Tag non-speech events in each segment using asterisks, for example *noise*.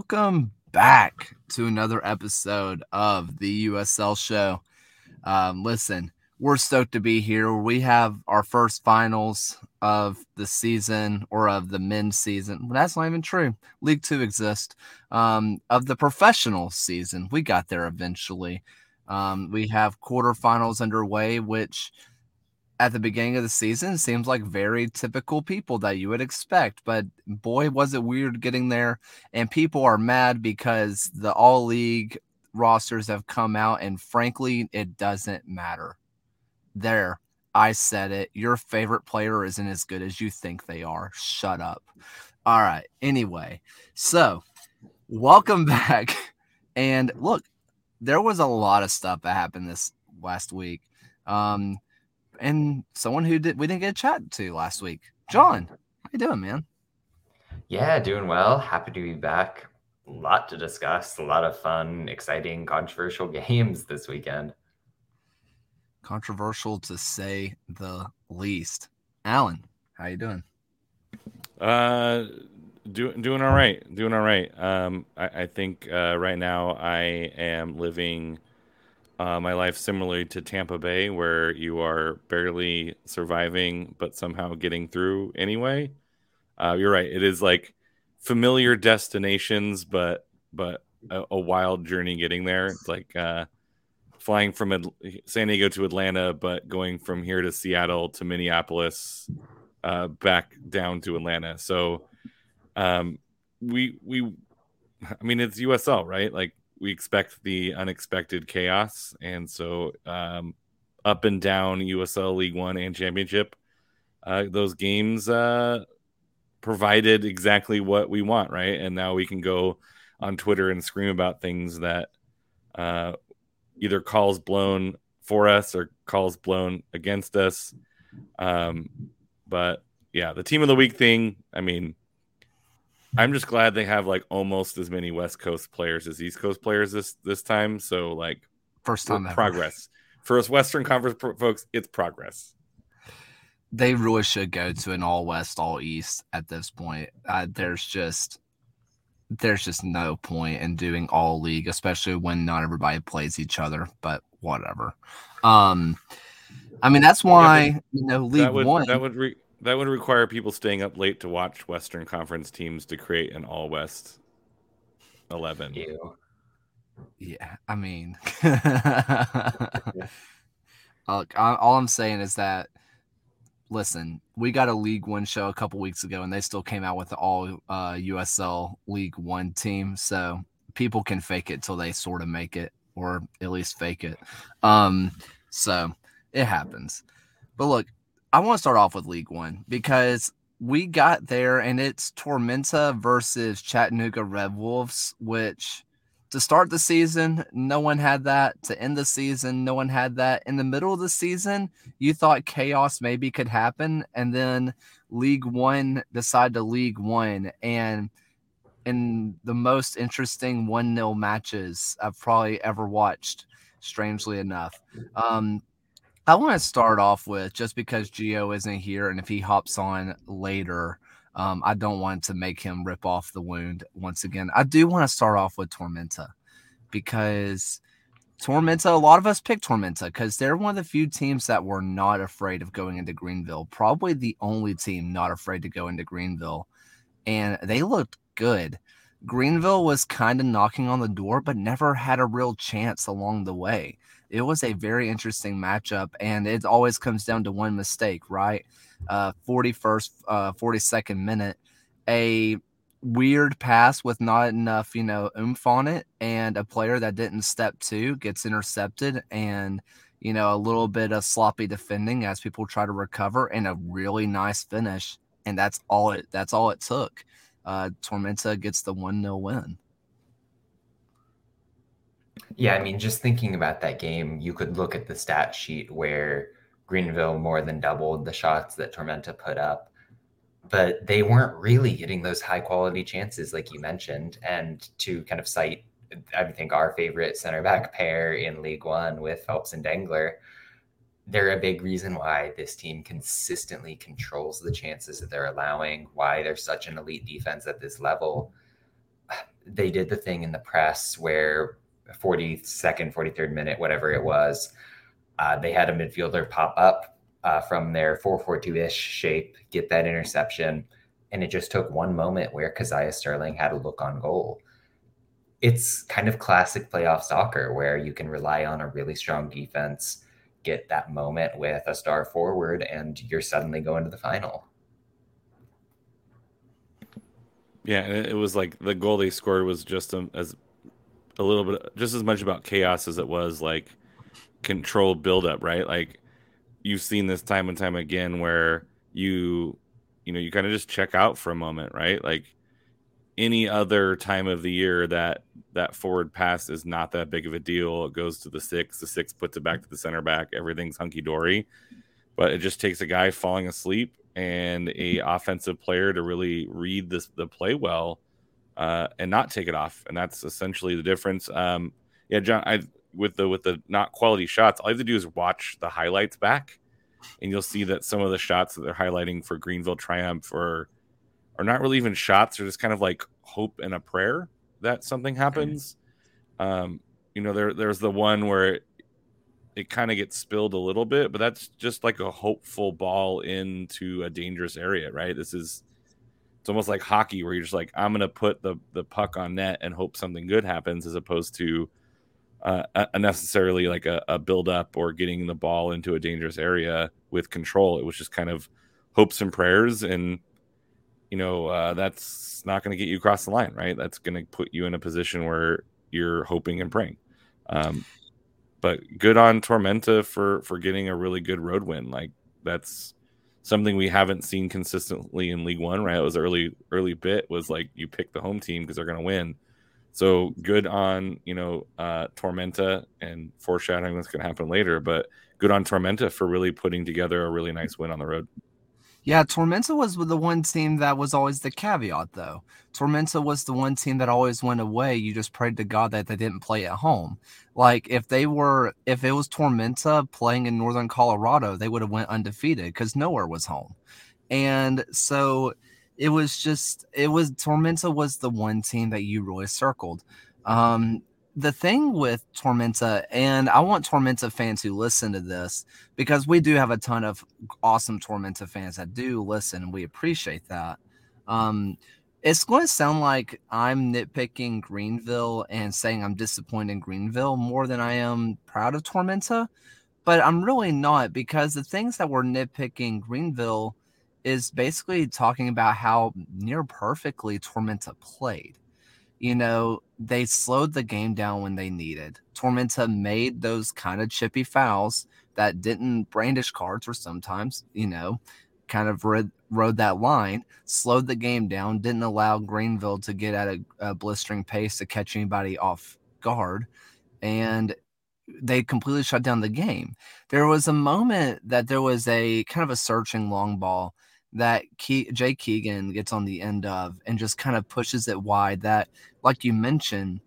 Welcome back to another episode of the USL show. Um, listen, we're stoked to be here. We have our first finals of the season or of the men's season. Well, that's not even true. League Two exists. Um, of the professional season, we got there eventually. Um, we have quarterfinals underway, which at the beginning of the season seems like very typical people that you would expect. But boy, was it weird getting there. And people are mad because the all league rosters have come out, and frankly, it doesn't matter. There, I said it. Your favorite player isn't as good as you think they are. Shut up. All right. Anyway, so welcome *laughs* back. And look, there was a lot of stuff that happened this last week. Um, and someone who did we didn't get a chat to last week. John, how you doing, man? Yeah, doing well. Happy to be back. A lot to discuss. A lot of fun, exciting, controversial *laughs* games this weekend. Controversial to say the least. Alan, how you doing? Uh, doing doing all right. Doing all right. Um, I, I think uh, right now I am living uh, my life similarly to Tampa Bay, where you are barely surviving but somehow getting through anyway. Uh, you're right; it is like familiar destinations, but but a, a wild journey getting there. It's like uh, flying from Ad- San Diego to Atlanta, but going from here to Seattle to Minneapolis, uh, back down to Atlanta. So um, we we, I mean, it's USL, right? Like we expect the unexpected chaos, and so um, up and down USL League One and Championship, uh, those games uh, provided exactly what we want, right? And now we can go on Twitter and scream about things that uh, either calls blown for us or calls blown against us. Um, but yeah, the team of the week thing. I mean, I'm just glad they have like almost as many West Coast players as East Coast players this this time. So like first time progress for us Western Conference pro- folks. It's progress. They really should go to an all West, all East at this point. Uh, there's just there's just no point in doing all league, especially when not everybody plays each other. But whatever. Um, I mean that's why yeah, you know League that would, One that would re- that would require people staying up late to watch Western Conference teams to create an All West eleven. Ew. Yeah, I mean, *laughs* look, all I'm saying is that listen, we got a League One show a couple weeks ago, and they still came out with the all uh, USL League One team. So people can fake it till they sort of make it, or at least fake it. Um, so it happens. But look, I want to start off with League One because we got there and it's Tormenta versus Chattanooga Red Wolves, which to start the season, no one had that. To end the season, no one had that. In the middle of the season, you thought chaos maybe could happen. And then League One decided to League One. And in the most interesting 1 0 matches I've probably ever watched, strangely enough. Um, I want to start off with just because Geo isn't here, and if he hops on later, um, I don't want to make him rip off the wound once again. I do want to start off with Tormenta because Tormenta, a lot of us picked Tormenta because they're one of the few teams that were not afraid of going into Greenville. Probably the only team not afraid to go into Greenville. And they looked good. Greenville was kind of knocking on the door, but never had a real chance along the way it was a very interesting matchup, and it always comes down to one mistake, right? Uh, 41st, uh, 42nd minute, a weird pass with not enough, you know, oomph on it, and a player that didn't step to gets intercepted, and you know, a little bit of sloppy defending as people try to recover, and a really nice finish, and that's all it. That's all it took. Uh, Tormenta gets the one 0 win. Yeah, I mean, just thinking about that game, you could look at the stat sheet where Greenville more than doubled the shots that Tormenta put up, but they weren't really getting those high quality chances, like you mentioned. And to kind of cite, I think, our favorite center back pair in League One with Phelps and Dengler, they're a big reason why this team consistently controls the chances that they're allowing, why they're such an elite defense at this level *sighs* they did the thing in the press where 42nd, 43rd minute, whatever it was, uh, they had a midfielder pop up uh, from their 442 ish shape, get that interception. And it just took one moment where Kazaiah Sterling had a look on goal. It's kind of classic playoff soccer where you can rely on a really strong defense, get that moment with a star forward, and you're suddenly going to the final. Yeah, it was like the goal they scored was just a, as a little bit, just as much about chaos as it was like controlled buildup, right? Like you've seen this time and time again where you, you know, you kind of just check out for a moment, right? Like any other time of the year that that forward pass is not that big of a deal. It goes to the six, the six puts it back to the center back, everything's hunky dory. But it just takes a guy falling asleep and a offensive player to really read this the play well uh, and not take it off, and that's essentially the difference. Um, yeah, John, I with the with the not quality shots, all you have to do is watch the highlights back, and you'll see that some of the shots that they're highlighting for Greenville Triumph are are not really even shots; they're just kind of like hope and a prayer that something happens. Um, you know, there there's the one where it, it kind of gets spilled a little bit, but that's just like a hopeful ball into a dangerous area, right? This is it's almost like hockey where you're just like, I'm gonna put the the puck on net and hope something good happens, as opposed to uh, unnecessarily like a, a build up or getting the ball into a dangerous area with control. It was just kind of hopes and prayers, and you know uh, that's not going to get you across the line, right? That's going to put you in a position where you're hoping and praying. Um, but good on Tormenta for for getting a really good road win. Like that's something we haven't seen consistently in League One. Right, it was early early bit was like you pick the home team because they're going to win. So good on you know uh, Tormenta and foreshadowing what's going to happen later, but good on Tormenta for really putting together a really nice win on the road. Yeah, Tormenta was the one team that was always the caveat, though. Tormenta was the one team that always went away. You just prayed to God that they didn't play at home. Like if they were, if it was Tormenta playing in Northern Colorado, they would have went undefeated because nowhere was home. And so it was just, it was Tormenta was the one team that you really circled. Um, the thing with Tormenta, and I want Tormenta fans who listen to this because we do have a ton of awesome Tormenta fans that do listen, and we appreciate that. Um, it's going to sound like I'm nitpicking Greenville and saying I'm disappointed in Greenville more than I am proud of Tormenta, but I'm really not because the things that we're nitpicking Greenville is basically talking about how near perfectly Tormenta played you know, they slowed the game down when they needed. Tormenta made those kind of chippy fouls that didn't brandish cards or sometimes, you know, kind of rode, rode that line, slowed the game down, didn't allow Greenville to get at a, a blistering pace to catch anybody off guard. And they completely shut down the game. There was a moment that there was a kind of a searching long ball that Ke- Jay Keegan gets on the end of and just kind of pushes it wide. That, like you mentioned,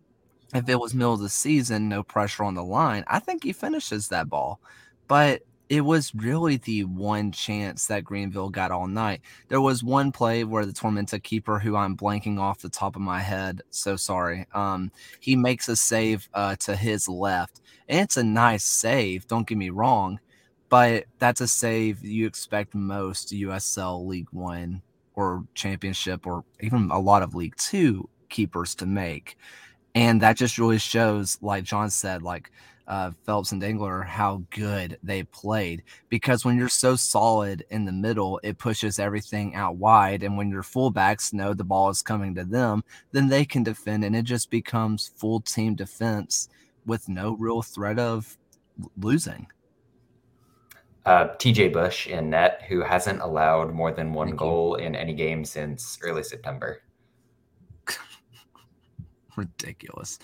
if it was middle of the season, no pressure on the line, I think he finishes that ball. But it was really the one chance that Greenville got all night. There was one play where the Tormenta keeper, who I'm blanking off the top of my head, so sorry. Um, he makes a save uh, to his left, and it's a nice save. Don't get me wrong, but that's a save you expect most USL League One or Championship or even a lot of League Two keepers to make. And that just really shows, like John said, like uh, Phelps and Dangler, how good they played. Because when you're so solid in the middle, it pushes everything out wide. And when your fullbacks know the ball is coming to them, then they can defend. And it just becomes full team defense with no real threat of losing uh, TJ Bush in net, who hasn't allowed more than one Thank goal you. in any game since early September. Ridiculous.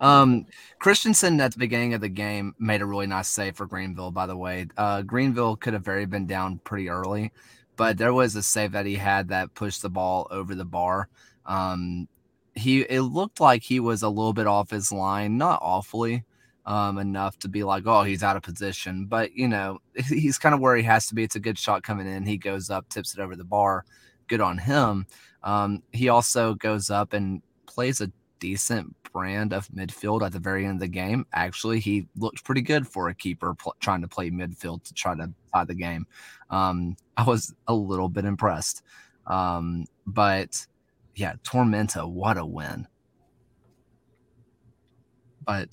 Um, Christensen at the beginning of the game made a really nice save for Greenville, by the way. Uh, Greenville could have very been down pretty early, but there was a save that he had that pushed the ball over the bar. Um, he it looked like he was a little bit off his line, not awfully, um, enough to be like, oh, he's out of position. But, you know, *laughs* he's kind of where he has to be. It's a good shot coming in. He goes up, tips it over the bar. Good on him. Um, he also goes up and plays a decent brand of midfield at the very end of the game. Actually, he looked pretty good for a keeper pl- trying to play midfield to try to tie the game. Um, I was a little bit impressed. Um, but yeah, Tormenta, what a win. But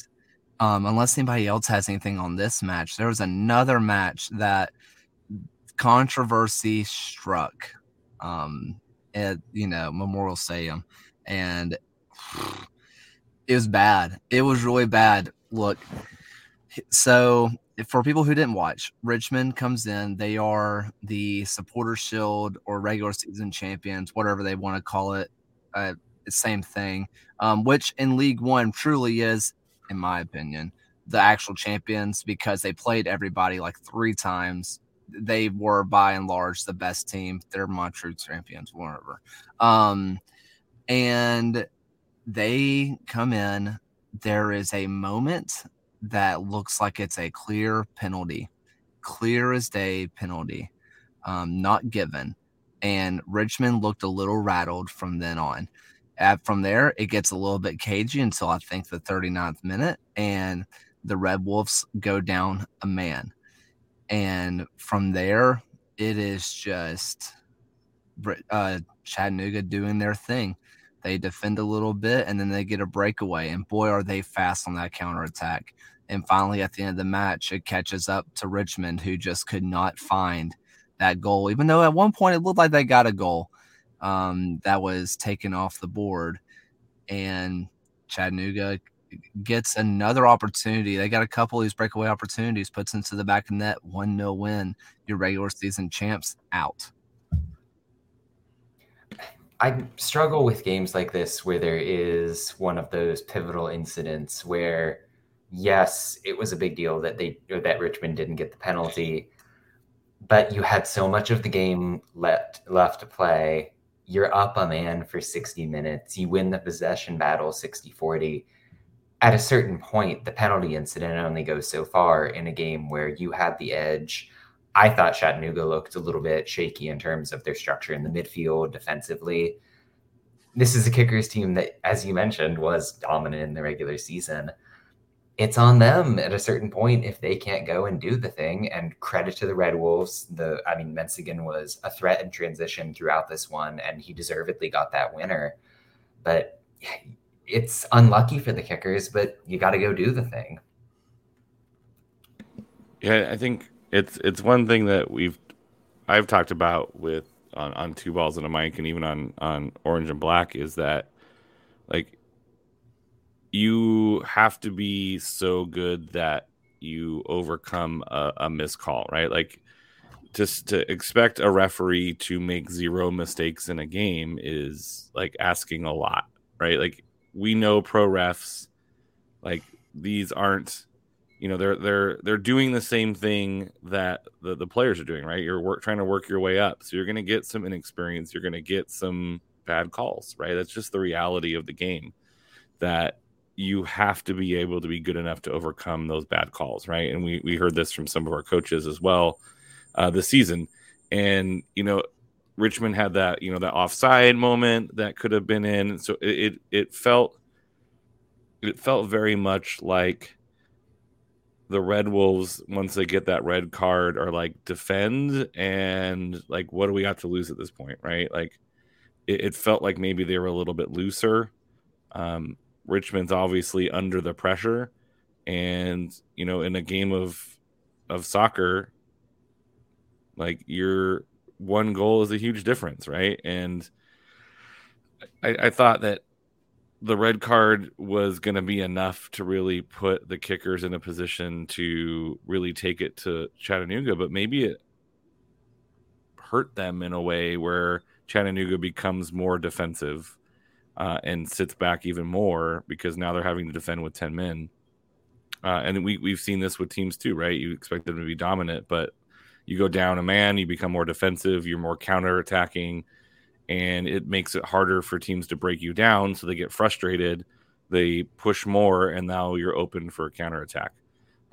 um, unless anybody else has anything on this match, there was another match that controversy struck um, at you know Memorial Stadium, and it was bad. It was really bad. Look, so for people who didn't watch, Richmond comes in. They are the Supporter Shield or regular season champions, whatever they want to call it. Uh, same thing, um, which in League One truly is, in my opinion, the actual champions because they played everybody like three times. They were by and large the best team. They're my true champions, whatever. Um, and they come in. There is a moment that looks like it's a clear penalty, clear as day penalty, um, not given. And Richmond looked a little rattled from then on. At, from there, it gets a little bit cagey until I think the 39th minute, and the Red Wolves go down a man. And from there, it is just uh, Chattanooga doing their thing. They defend a little bit and then they get a breakaway. And boy, are they fast on that counterattack. And finally, at the end of the match, it catches up to Richmond, who just could not find that goal, even though at one point it looked like they got a goal um, that was taken off the board. And Chattanooga gets another opportunity. They got a couple of these breakaway opportunities, puts into the back of net, 1 0 win. Your regular season champs out. I struggle with games like this where there is one of those pivotal incidents where, yes, it was a big deal that they or that Richmond didn't get the penalty, but you had so much of the game left left to play. You're up a man for 60 minutes. You win the possession battle 60 40. At a certain point, the penalty incident only goes so far in a game where you had the edge I thought Chattanooga looked a little bit shaky in terms of their structure in the midfield defensively. This is a kickers team that, as you mentioned, was dominant in the regular season. It's on them at a certain point if they can't go and do the thing. And credit to the Red Wolves. The I mean, Menzigen was a threat in transition throughout this one, and he deservedly got that winner. But it's unlucky for the kickers, but you got to go do the thing. Yeah, I think it's it's one thing that we've I've talked about with on, on two balls and a mic and even on on orange and black is that like you have to be so good that you overcome a, a call, right? Like just to expect a referee to make zero mistakes in a game is like asking a lot, right? Like we know pro refs, like these aren't you know they're they're they're doing the same thing that the, the players are doing right? You're work, trying to work your way up. So you're going to get some inexperience. You're going to get some bad calls right? That's just the reality of the game that you have to be able to be good enough to overcome those bad calls right? And we, we heard this from some of our coaches as well uh, this season. And you know richmond had that you know that offside moment that could have been in. So it, it, it felt it felt very much like the Red Wolves, once they get that red card, are like defend and like, what do we have to lose at this point, right? Like, it, it felt like maybe they were a little bit looser. Um, Richmond's obviously under the pressure, and you know, in a game of of soccer, like your one goal is a huge difference, right? And I, I thought that the red card was going to be enough to really put the kickers in a position to really take it to Chattanooga, but maybe it hurt them in a way where Chattanooga becomes more defensive uh, and sits back even more because now they're having to defend with 10 men. Uh, and we, we've seen this with teams too, right? You expect them to be dominant, but you go down a man, you become more defensive, you're more counter attacking and it makes it harder for teams to break you down. So they get frustrated, they push more, and now you're open for a counterattack.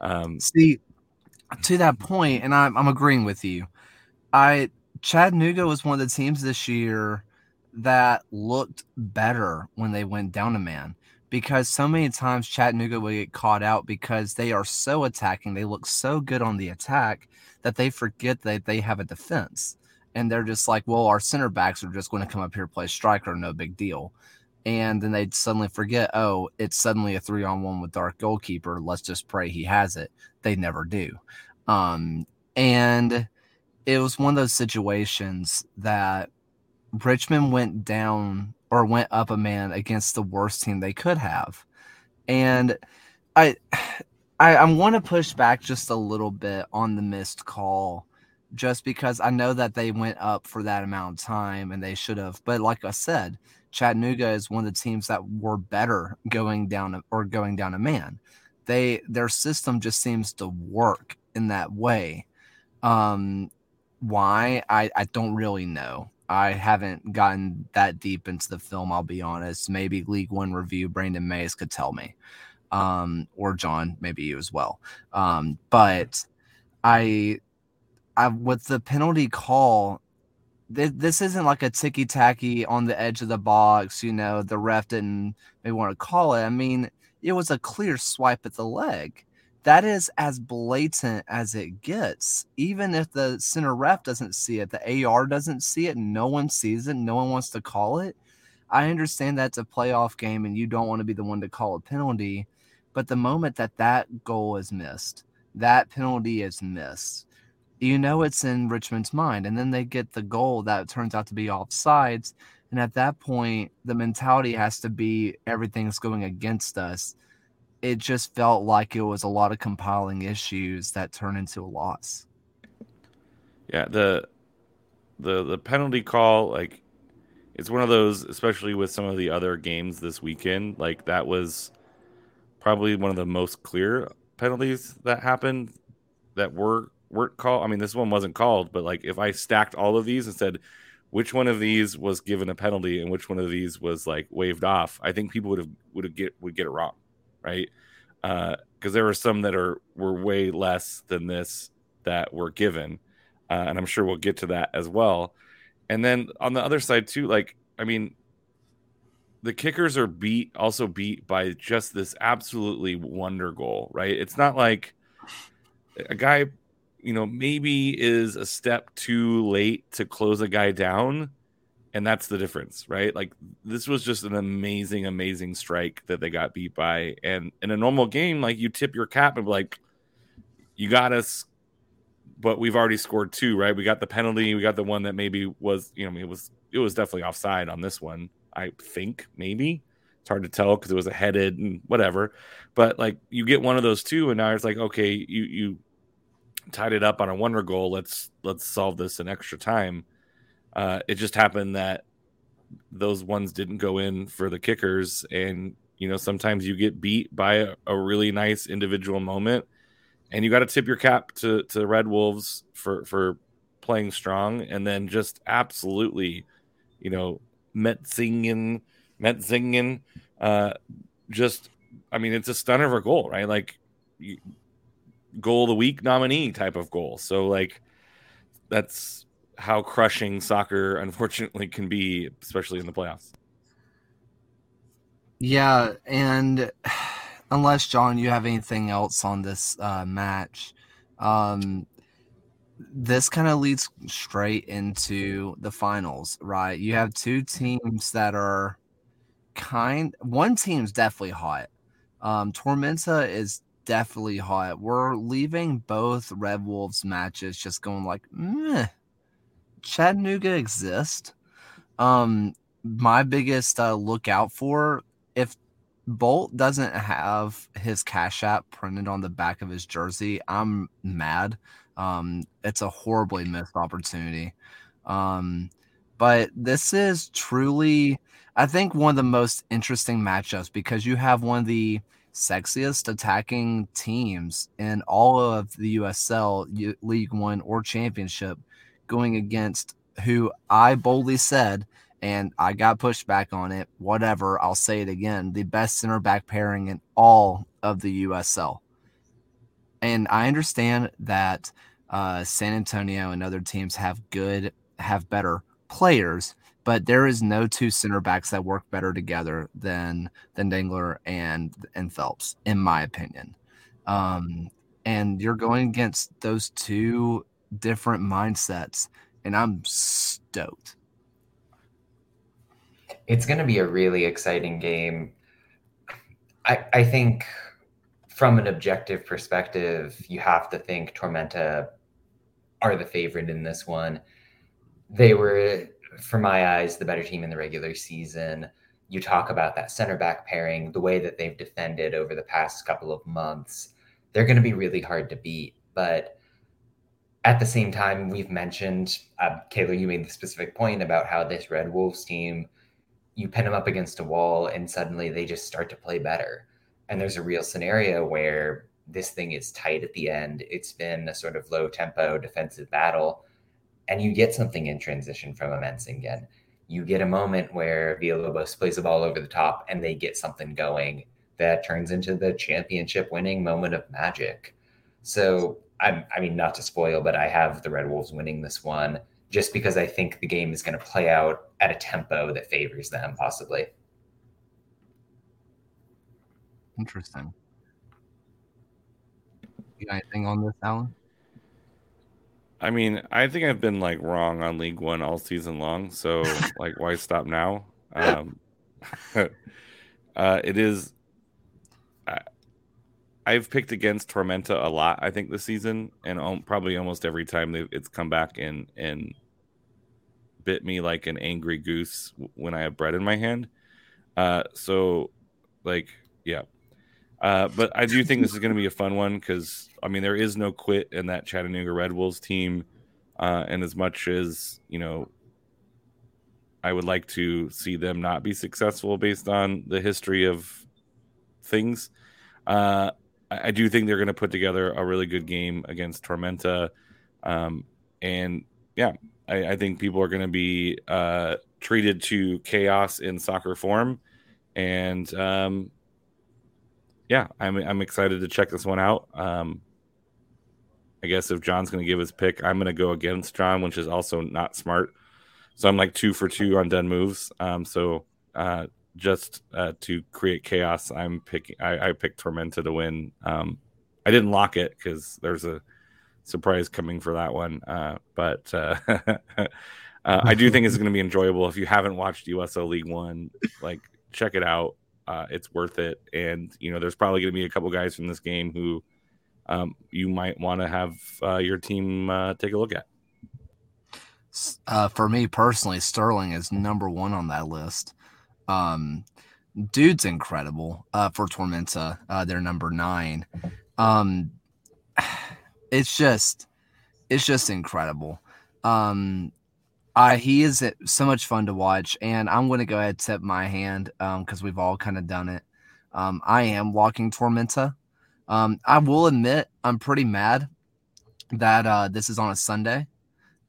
Um, See, to that point, and I'm, I'm agreeing with you. I Chattanooga was one of the teams this year that looked better when they went down a man because so many times Chattanooga will get caught out because they are so attacking. They look so good on the attack that they forget that they have a defense. And they're just like, well, our center backs are just going to come up here play striker, no big deal. And then they suddenly forget, oh, it's suddenly a three on one with dark goalkeeper. Let's just pray he has it. They never do. Um, and it was one of those situations that Richmond went down or went up a man against the worst team they could have. And I *sighs* I, I want to push back just a little bit on the missed call just because I know that they went up for that amount of time and they should have. But like I said, Chattanooga is one of the teams that were better going down or going down a man. They their system just seems to work in that way. Um, why I I don't really know. I haven't gotten that deep into the film. I'll be honest. Maybe League One review Brandon Mays could tell me, um, or John, maybe you as well. Um, but I, I with the penalty call, th- this isn't like a ticky tacky on the edge of the box. You know, the ref didn't maybe want to call it. I mean, it was a clear swipe at the leg that is as blatant as it gets. Even if the center ref doesn't see it, the AR doesn't see it, no one sees it, no one wants to call it. I understand that's a playoff game and you don't want to be the one to call a penalty, but the moment that that goal is missed, that penalty is missed. You know it's in Richmond's mind, and then they get the goal that turns out to be offsides, and at that point, the mentality has to be everything's going against us it just felt like it was a lot of compiling issues that turn into a loss. Yeah, the the the penalty call like it's one of those especially with some of the other games this weekend like that was probably one of the most clear penalties that happened that were weren't called. I mean, this one wasn't called, but like if I stacked all of these and said which one of these was given a penalty and which one of these was like waved off, I think people would have would have get would get it wrong right? Uh because uh, there were some that are were way less than this that were given, uh, and I'm sure we'll get to that as well. And then on the other side too, like I mean, the kickers are beat also beat by just this absolutely wonder goal, right? It's not like a guy, you know, maybe is a step too late to close a guy down and that's the difference, right? Like this was just an amazing, amazing strike that they got beat by. And in a normal game, like you tip your cap and be like, you got us, but we've already scored two, right? We got the penalty, we got the one that maybe was, you know, it was it was definitely offside on this one. I think maybe it's hard to tell because it was a headed and whatever. But like you get one of those two, and now it's like, okay, you you tied it up on a wonder goal. Let's let's solve this in extra time uh, it just happened that those ones didn't go in for the kickers, and you know sometimes you get beat by a, a really nice individual moment, and you got to tip your cap to to Red Wolves for for playing strong, and then just absolutely, you know, Metzingen, Metzingen, uh, just I mean it's a stunner of a goal, right? Like. Goal of the week nominee type of goal. So like that's how crushing soccer *laughs* unfortunately can be, especially in the playoffs. Yeah, and *sighs* unless John, you have anything else on this uh, match, um, this kind of leads straight into the finals, right? You have two teams that are kind. One team's definitely hot. Um, Tormenta is definitely hot. We're leaving both Red Wolves matches just going like, meh Chattanooga exists. Um, my biggest uh, look out for if Bolt doesn't have his Cash App printed on the back of his jersey, I'm mad. Um, it's a horribly missed opportunity. Um, but this is truly, I think, one of the most interesting matchups because you have one of the sexiest attacking teams in all of the USL League One or Championship going against who I boldly said, and I got pushed back on it. Whatever, I'll say it again the best center back pairing in all of the USL. And I understand that uh, San Antonio and other teams have good, have better players, but there is no two center backs that work better together than than Dangler and and Phelps, in my opinion. Um, and you're going against those two different mindsets, and I'm stoked. It's going to be a really exciting game. I I think from an objective perspective, you have to think Tormenta are the favorite in this one. They were for my eyes, the better team in the regular season. You talk about that center back pairing, the way that they've defended over the past couple of months. They're going to be really hard to beat. But at the same time, we've mentioned, uh, Kayla, you made the specific point about how this Red Wolves team, you pin them up against a wall and suddenly they just start to play better. And there's a real scenario where this thing is tight at the end. It's been a sort of low tempo defensive battle and you get something in transition from a Menzingen. You get a moment where Villalobos plays the ball over the top and they get something going that turns into the championship winning moment of magic. So, I'm, I mean, not to spoil, but I have the Red Wolves winning this one just because I think the game is going to play out at a tempo that favors them, possibly. Interesting. You got anything on this, Alan? I mean, I think I've been like wrong on League One all season long. So like, why stop now? Um, *laughs* uh, it is. I, I've picked against Tormenta a lot. I think this season, and um, probably almost every time it's come back and and bit me like an angry goose when I have bread in my hand. Uh, so, like, yeah. Uh, but I do think this is going to be a fun one because I mean, there is no quit in that Chattanooga Red Wolves team. Uh, and as much as, you know, I would like to see them not be successful based on the history of things, uh, I, do think they're going to put together a really good game against Tormenta. Um, and yeah, I, I, think people are going to be uh, treated to chaos in soccer form. And um, yeah, I'm, I'm excited to check this one out. Um, I guess if John's going to give his pick, I'm going to go against John, which is also not smart. So I'm like two for two on done moves. Um, so uh, just uh, to create chaos, I'm picking. I, I picked Tormenta to win. Um, I didn't lock it because there's a surprise coming for that one. Uh, but uh, *laughs* uh, I do think it's going to be enjoyable. If you haven't watched USL League One, like check it out. Uh, it's worth it. And you know, there's probably going to be a couple guys from this game who um, you might want to have uh, your team uh, take a look at. Uh, for me personally, Sterling is number one on that list. Um, dude's incredible uh, for Tormenta. Uh, they're number nine. Um, *sighs* it's just, it's just incredible. Um, I, he is so much fun to watch, and I'm going to go ahead and tip my hand because um, we've all kind of done it. Um, I am walking Tormenta. Um, I will admit I'm pretty mad that uh, this is on a Sunday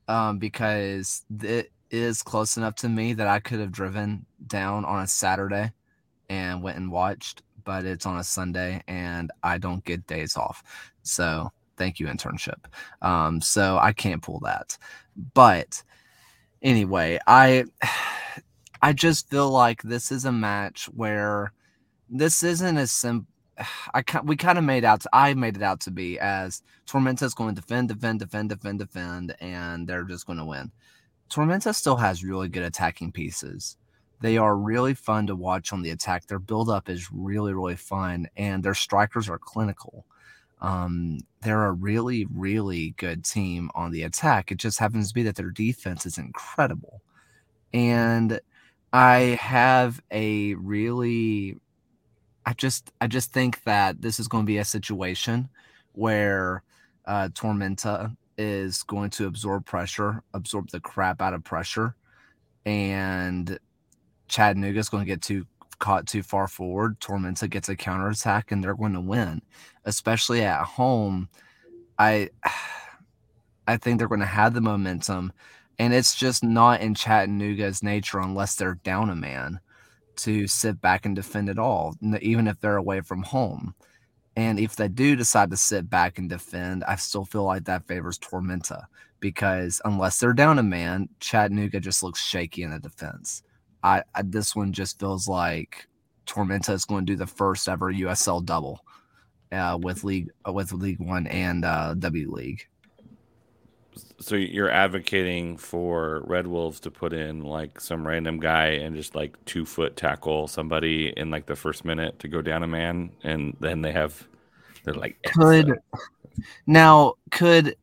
um, because it is close enough to me that I could have driven down on a Saturday and went and watched, but it's on a Sunday and I don't get days off. So thank you, internship. Um, so I can't pull that. But anyway, I *sighs* I just feel like this is a match where this isn't as simple *sighs* I we kind of made out. To, I made it out to be as Tormenta is going to defend, defend, defend, defend, defend, and they're just going to win. Tormenta still has really good attacking pieces. They are really fun to watch on the attack. Their build up is really, really fun, and their strikers are clinical. Um, they're a really, really good team on the attack. It just happens to be that their defense is incredible. And I have a really I just I just think that this is going to be a situation where uh, Tormenta is going to absorb pressure, absorb the crap out of pressure, and Chattanooga is going to get too caught too far forward. Tormenta gets a counterattack, and they're going to win, especially at home. I *sighs* I think they're going to have the momentum, and it's just not in Chattanooga's nature unless they're down a man to sit back and defend at all, even if they're away from home. And if they do decide to sit back and defend, I still feel like that favors Tormenta because unless they're down a man, Chattanooga just looks shaky in the defense. I, I this one just feels like Tormenta is going to do the first ever USL double uh, with league uh, with League One and uh, W League. So you're advocating for Red Wolves to put in like some random guy and just like two foot tackle somebody in like the first minute to go down a man, and then they have they're like could now could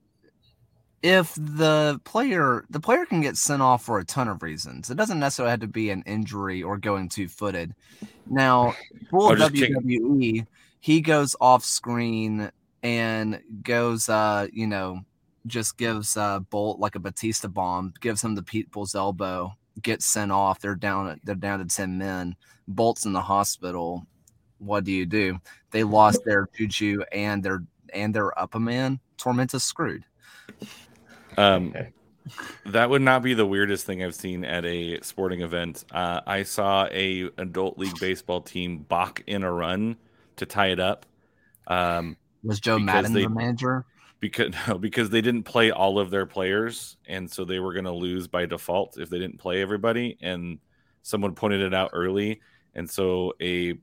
if the player the player can get sent off for a ton of reasons. It doesn't necessarily have to be an injury or going two footed. Now, *laughs* full oh, WWE, he goes off screen and goes uh, you know, just gives uh Bolt like a Batista bomb, gives him the people's elbow, gets sent off. They're down they're down to 10 men. Bolt's in the hospital. What do you do? They lost their juju and their and their up a man. Tormenta's screwed. Um. That would not be the weirdest thing I've seen at a sporting event. Uh, I saw a adult league baseball team balk in a run to tie it up. Um, was Joe Maddon they, the manager? Because *laughs* no, because they didn't play all of their players, and so they were going to lose by default if they didn't play everybody. And someone pointed it out early, and so a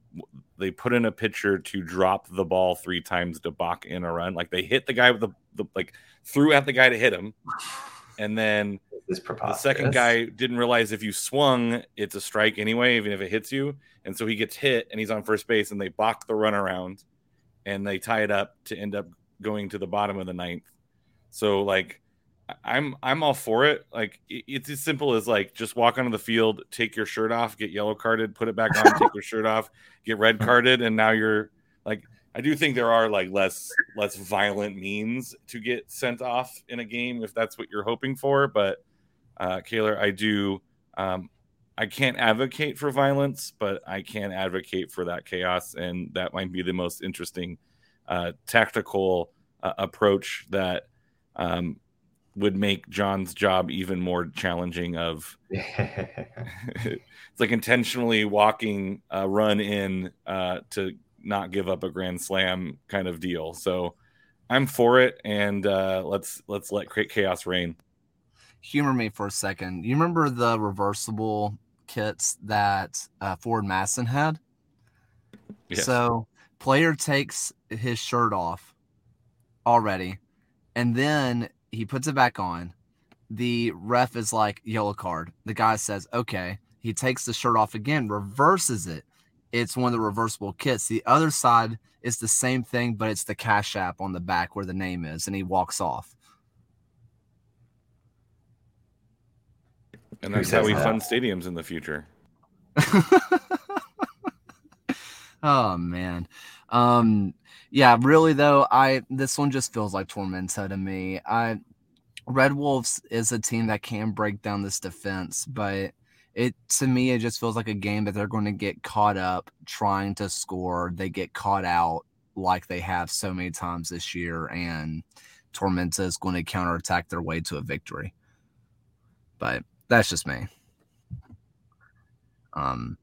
they put in a pitcher to drop the ball three times to balk in a run. Like they hit the guy with the, the like threw at the guy to hit him, and then *laughs* the second guy didn't realize if you swung, it's a strike anyway, even if it hits you. And so he gets hit, and he's on first base, and they balk the run around, and they tie it up to end up going to the bottom of the ninth. So like, I'm I'm all for it. Like it's as simple as like just walk onto the field, take your shirt off, get yellow carded, put it back on, take your shirt off, get red carded, and now you're I do think there are like less less violent means to get sent off in a game if that's what you're hoping for. But uh, Kaylor, I do. Um, I can't advocate for violence, but I can advocate for that chaos, and that might be the most interesting uh, tactical uh, approach that um, would make John's job even more challenging. Of *laughs* *laughs* it's like intentionally walking a run in uh, to not give up a grand slam kind of deal. So I'm for it, and uh, let's let's let chaos reign. Humor me for a second. You remember the reversible kits that uh, Forward Madison had? Yes. So player takes his shirt off already, and then he puts it back on. The ref is like yellow card. The guy says, "Okay." He takes the shirt off again, reverses it, it's one of the reversible kits. The other side is the same thing, but it's the Cash App on the back where the name is, and he walks off. And that's how we fund stadiums in the future. *laughs* oh man. Um yeah, really though, I this one just feels like Tormenta to me. I Red Wolves is a team that can break down this defense, but it to me it just feels like a game that they're going to get caught up trying to score. They get caught out like they have so many times this year, and Tormenta is going to counterattack their way to a victory. But that's just me. Um,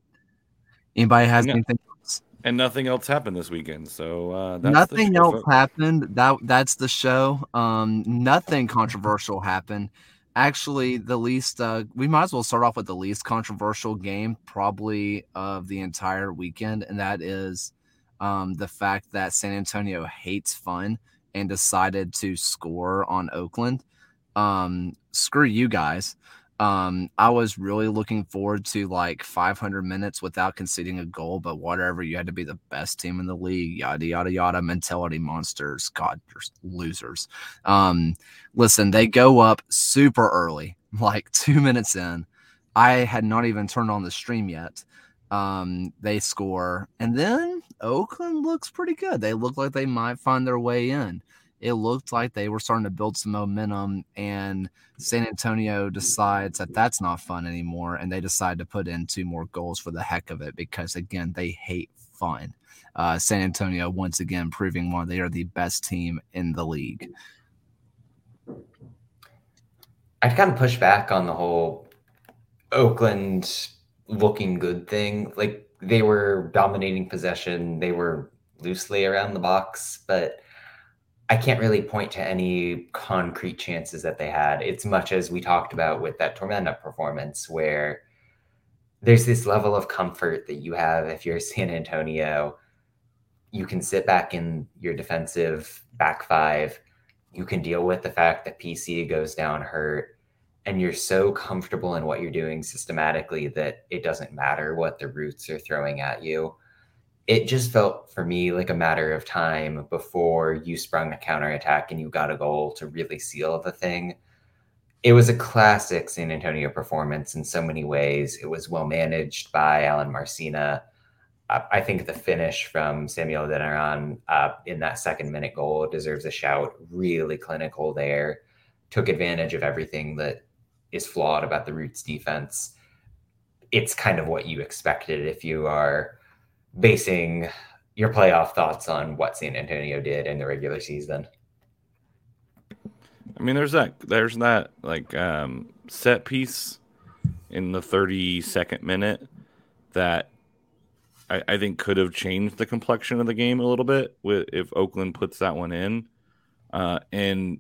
anybody has no, anything else? And nothing else happened this weekend, so uh, nothing else happened. That that's the show. Um, nothing controversial happened actually the least uh, we might as well start off with the least controversial game probably of the entire weekend and that is um, the fact that san antonio hates fun and decided to score on oakland. Um, screw you guys um, I was really looking forward to like 500 minutes without conceding a goal, but whatever, you had to be the best team in the league, yada, yada, yada, mentality monsters. God, losers. Um, listen, they go up super early, *laughs* like two minutes in. I had not even turned on the stream yet. Um, they score, and then Oakland looks pretty good. They look like they might find their way in it looked like they were starting to build some momentum and San Antonio decides that that's not fun anymore and they decide to put in two more goals for the heck of it because again they hate fun. Uh, San Antonio once again proving one they are the best team in the league. I'd kind of push back on the whole Oakland looking good thing. Like they were dominating possession, they were loosely around the box, but I can't really point to any concrete chances that they had. It's much as we talked about with that Tormenta performance, where there's this level of comfort that you have if you're *laughs* San Antonio. You can sit back in your defensive back five. You can deal with the fact that PC goes down hurt, and you're so comfortable in what you're doing systematically that it doesn't matter what the roots are throwing at you it just felt for me like a matter of time before you sprung a counterattack and you got a goal to really seal the thing. It was a classic San Antonio performance in so many ways. It was well managed by Alen Marcina. I think the finish from Samuel Adeniran uh, in that second minute goal deserves a shout. Really clinical there. Took advantage of everything that is flawed about the Roots defense. It's kind of what you expected if you are basing your playoff thoughts on what San Antonio did in the regular season. I mean, there's that there's that like um, set piece in the 32nd minute that I, I, think could have changed the complexion of the game a little bit with if Oakland puts that one in, uh, and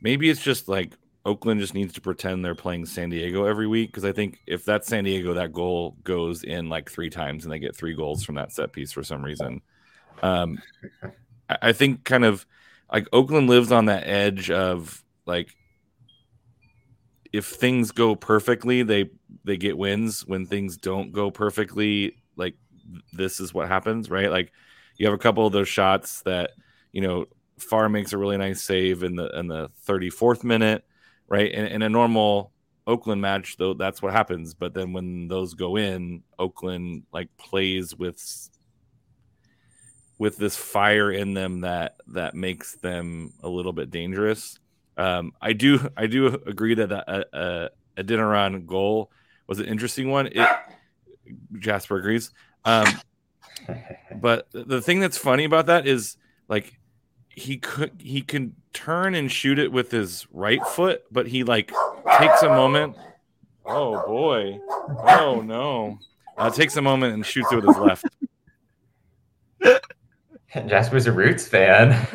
maybe it's just like Oakland just needs to pretend they're playing San Diego every week because I think if that's San Diego, that goal goes in like three times and they get three goals from that set piece for some reason. Um, I think kind of like Oakland lives on that edge of like if things go perfectly, they they get wins. When things don't go perfectly, like this is what happens, right? Like you have a couple of those shots that you know Farr makes a really nice save in the in the 34th minute right? In, in a normal Oakland match, though, that's what happens. But then when those go in, Oakland like plays with with this fire in them that that makes them a little bit dangerous. Um, I do I do agree that a, a, a Adeniran goal was an interesting one. It, Jasper agrees. Um, *laughs* but the thing that's funny about that is like he could he can turn and shoot it with his right foot, but he like takes a moment. Oh boy! Oh no! Uh, takes a moment and shoots it with his left. *laughs* Jasper's a Roots fan. *laughs*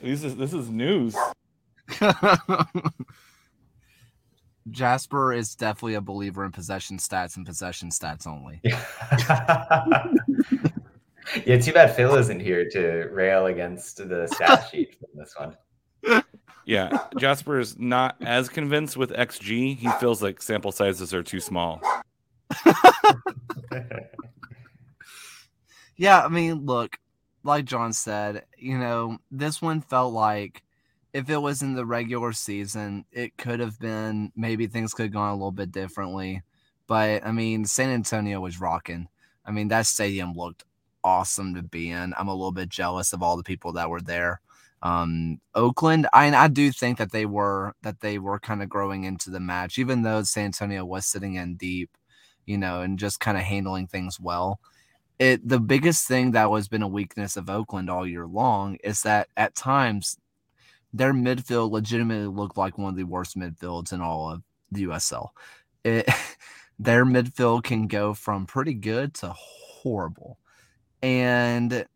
this is this is news. *laughs* Jasper is definitely a believer in possession stats and possession stats only. Yeah, too bad Phil isn't here to rail against the stat *laughs* sheet from this one. Yeah, Jasper is not as convinced with XG. He feels like sample sizes are too small. *laughs* yeah, I mean, look, like John said, you know, this one felt like if it was in the regular season, it could have been maybe things could have gone a little bit differently. But I mean, San Antonio was rocking. I mean, that stadium looked awesome to be in. I'm a little bit jealous of all the people that were there. Um, Oakland, I I do think that they were that they were kind of growing into the match, even though San Antonio was sitting in deep, you know, and just kind of handling things well. It the biggest thing that was been a weakness of Oakland all year long is that at times their midfield legitimately looked like one of the worst midfields in all of the USL. It, *laughs* their midfield can go from pretty good to horrible and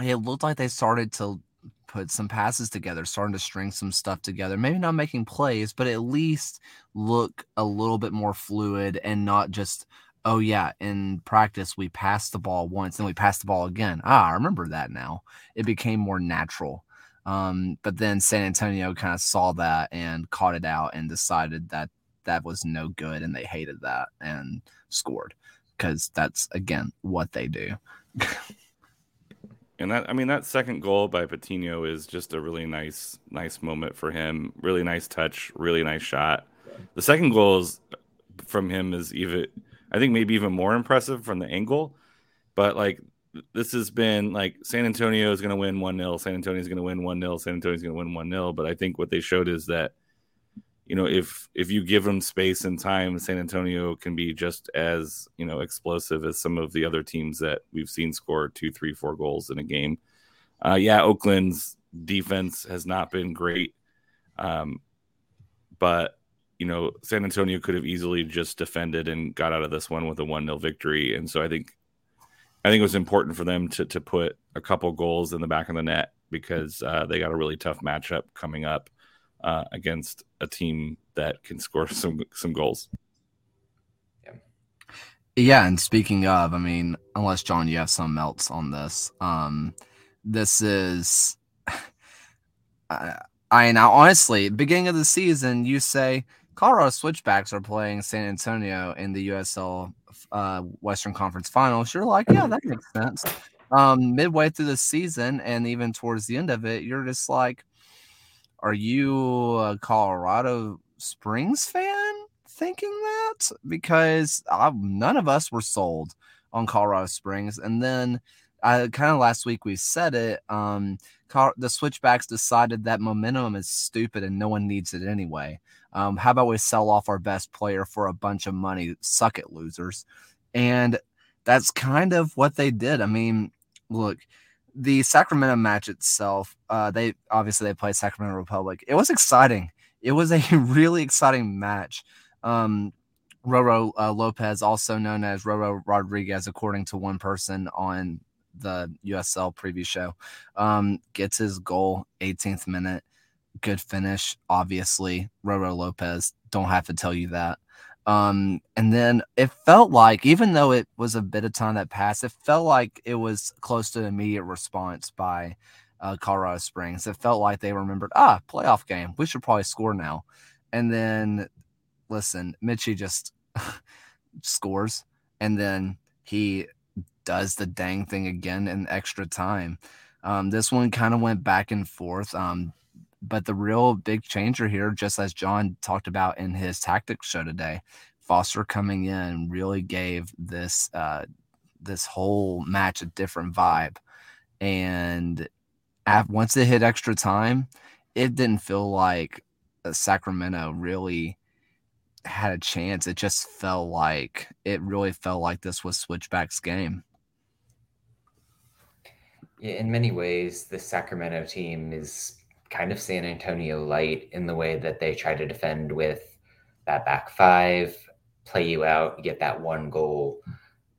it looked like they started to put some passes together, starting to string some stuff together. Maybe not making plays, but at least look a little bit more fluid and not just, oh yeah, in practice we passed the ball once and we passed the ball again. Ah, I remember that now. It became more natural. Um, but then San Antonio kind of saw that and caught it out and decided that that was no good and they hated that and scored because that's again what they do. *laughs* and that I mean that second goal by Patino is just a really nice nice moment for him. Really nice touch, really nice shot. The second goal is from him is even I think maybe even more impressive from the angle. But like this has been like San Antonio is going to win 1-0, San Antonio is going to win 1-0, San Antonio is going to win 1-0, but I think what they showed is that you know, if if you give them space and time, San Antonio can be just as you know explosive as some of the other teams that we've seen score two, three, four goals in a game. Uh, yeah, Oakland's defense has not been great, um, but you know San Antonio could have easily just defended and got out of this one with a one 0 victory, and so I think I think it was important for them to to put a couple goals in the back of the net because uh, they got a really tough matchup coming up uh, against a team that can score *laughs* some some goals. Yeah. Yeah, and speaking of, I mean, unless John, you have some else on this, um, this is. *sighs* I, I now honestly, beginning of the season, you say Colorado Switchbacks are playing San Antonio in the USL uh, Western Conference Finals. You're like, yeah, that makes sense. Um, midway through the season, and even towards the end of it, you're just like, are you a Colorado Springs fan thinking that? Because I, none of us were sold on Colorado Springs, and then uh, kind of last week we said it. Um, the switchbacks decided that momentum is stupid and no one needs it anyway. Um, how about we sell off our best player for a bunch of money? Suck it, losers. And that's kind of what they did. I mean, look, the Sacramento match itself, uh, they obviously they played Sacramento Republic. It was exciting. It was a *laughs* really exciting match. Um, Roro uh, Lopez, also known as Roro Rodriguez, according to one person on the USL preview show. Um, gets his goal, 18th minute. Good finish, obviously. Roro Lopez, don't have to tell you that. Um, and then it felt like, even though it was a bit of time that passed, it felt like it was close to an immediate response by uh, Colorado Springs. It felt like they remembered, ah, playoff game. We should probably score now. And then, listen, Michee just *laughs* scores. And then he does the dang thing again in extra time. Um, this one kind of went back and forth. Um, but the real big changer here, just as John talked about in his tactics show today, Foster coming in really gave this uh, this whole match a different vibe. And at, once it hit extra time, it didn't feel like uh, Sacramento really had a chance. It just felt like it really felt like this was Switchback's game in many ways, the Sacramento team is kind of San Antonio light in the way that they try to defend with that back five, play you out, get that one goal.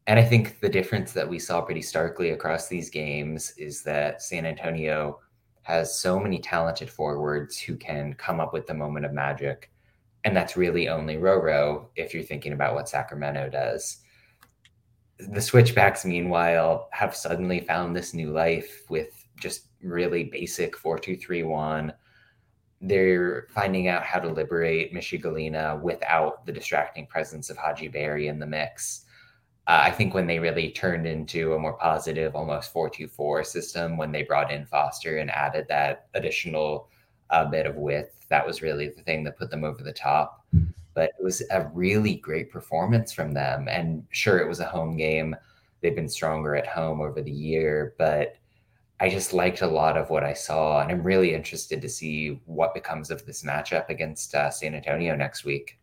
And I think the difference that we saw pretty starkly across these games is that San Antonio has so many talented forwards who can come up with the moment of magic. And that's really only Roro if you're thinking about what Sacramento does the switchbacks meanwhile have suddenly found this new life with just really basic 4231 they're finding out how to liberate Michee Ngalina without the distracting presence of Hadji Barry in the mix. Uh, I think when they really turned into a more positive, almost 4-2-4 system, when they brought in Foster and added that additional uh, bit of width, that was really the thing that put them over the top but it was a really great performance from them. And sure, it was a home game. They've been stronger at home over the year, but I just liked a lot of what I saw. And I'm really interested to see what becomes of this matchup against uh, San Antonio next week.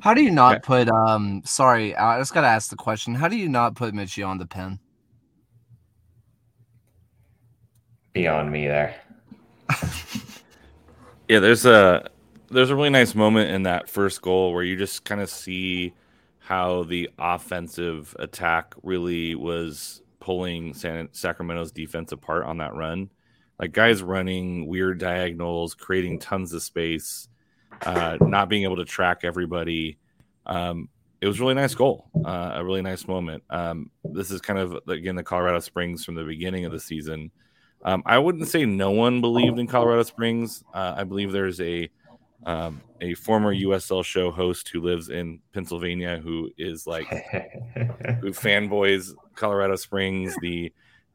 How do you not put, um, sorry, I just got to ask the question. How do you not put Michee on the pin? Beyond me there. *laughs* yeah, there's a, there's a really nice moment in that first goal where you just kind of see how the offensive attack really was pulling San, Sacramento's defense apart on that run. Like guys running weird diagonals, creating tons of space, uh, not being able to track everybody. Um, it was a really nice goal, uh, a really nice moment. Um, this is kind of again the Colorado Springs from the beginning of the season. Um, I wouldn't say no one believed in Colorado Springs. Uh, I believe there's a um, a former USL show host who lives in Pennsylvania, who is like *laughs* who fanboys Colorado Springs, the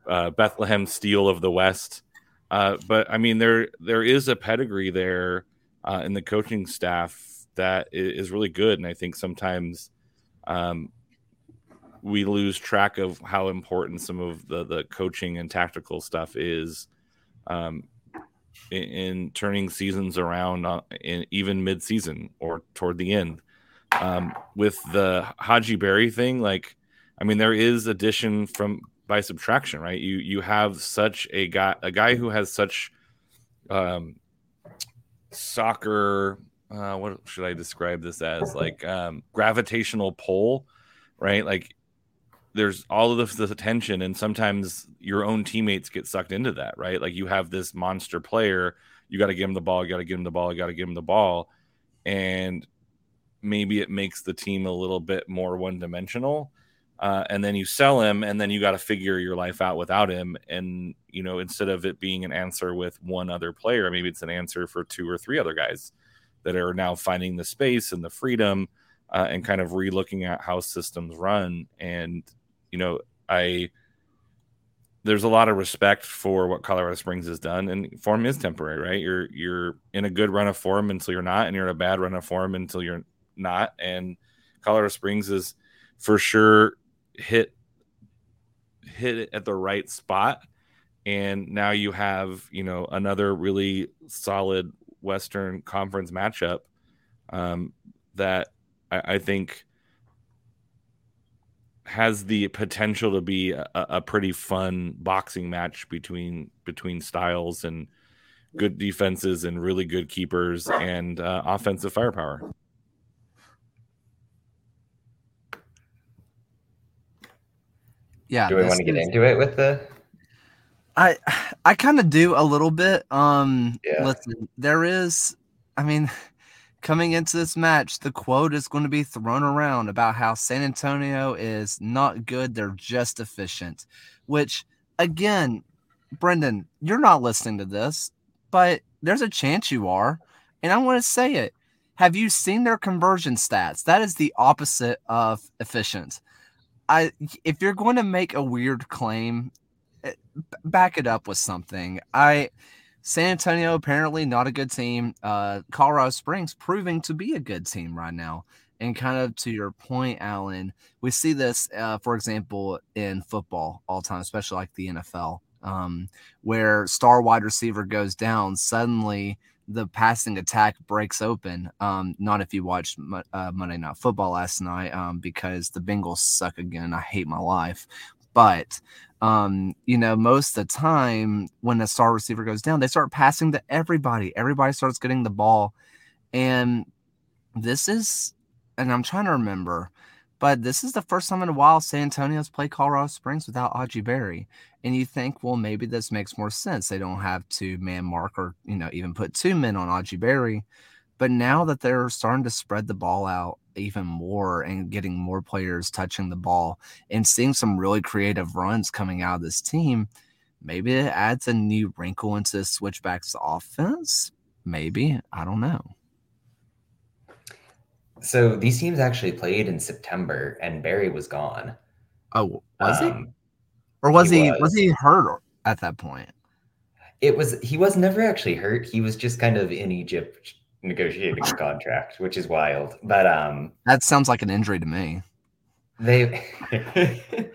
uh, Bethlehem Steel of the West. Uh, but I mean, there there is a pedigree there uh, in the coaching staff that is really good, and I think sometimes um, we lose track of how important some of the the coaching and tactical stuff is. Um, in, in turning seasons around uh, in even mid-season or toward the end. Um, with the Hadji Barry thing, like, I mean, there is addition from by subtraction, right? You you have such a guy, a guy who has such um, soccer. Uh, what should I describe this as? Like um, gravitational pull, right? Like there's all of this, this attention, and sometimes your own teammates get sucked into that, right? Like you have this monster player, you got to give him the ball, you got to give him the ball, you got to give him the ball, and maybe it makes the team a little bit more one dimensional. Uh, and then you sell him, and then you got to figure your life out without him. And you know, instead of it being an answer with one other player, maybe it's an answer for two or three other guys that are now finding the space and the freedom uh, and kind of re-looking at how systems run. And you know, I there's a lot of respect for what Colorado Springs has done, and form is temporary, right? You're you're in a good run of form until you're not, and you're in a bad run of form until you're not. And Colorado Springs is for sure hit hit it at the right spot. And now you have you know another really solid western conference matchup um, that I, I, think has the potential to be a, a, pretty fun boxing match between between styles and good defenses and really good keepers and uh, offensive firepower yeah. Do we want to get is, into it with the? I I kind of do a little bit. Um, yeah. listen, there is. I mean, coming into this match, the quote is going to be thrown around about how San Antonio is not good; they're just efficient. Which, again, Brendan, you're not listening to this, but there's a chance you are, and I want to say it. Have you seen their conversion stats? That is the opposite of efficient. I if you're going to make a weird claim, eh, back it up with something. I San Antonio apparently not a good team. Uh, Colorado Springs proving to be a good team right now. And kind of to your point, Alan, we see this, uh, for example, in football all time, especially like the NFL, um, where star wide receiver goes down, suddenly the passing attack breaks open. Um, not if you watched uh, Monday Night Football last night, um, because the Bengals suck again. I hate my life. But um, you know, most of the time when a star receiver goes down, they start passing to everybody. Everybody starts getting the ball, and this is, and I'm trying to remember. But this is the first time in a while San Antonio's played Colorado Springs without Hadji Barry. And you think, well, maybe this makes more sense. They don't have to man mark or, you know, even put two men on Hadji Barry. But now that they're starting to spread the ball out even more and getting more players touching the ball and seeing some really creative runs coming out of this team, maybe it adds a new wrinkle into the Switchback's offense. Maybe. I don't know. So these teams actually played in September, and Barry was gone. Oh, was um, he? Or was he? he was. was he hurt at that point? It was. He was never actually hurt. He was just kind of in Egypt negotiating a contract, which is wild. But um, that sounds like an injury to me. They. *laughs*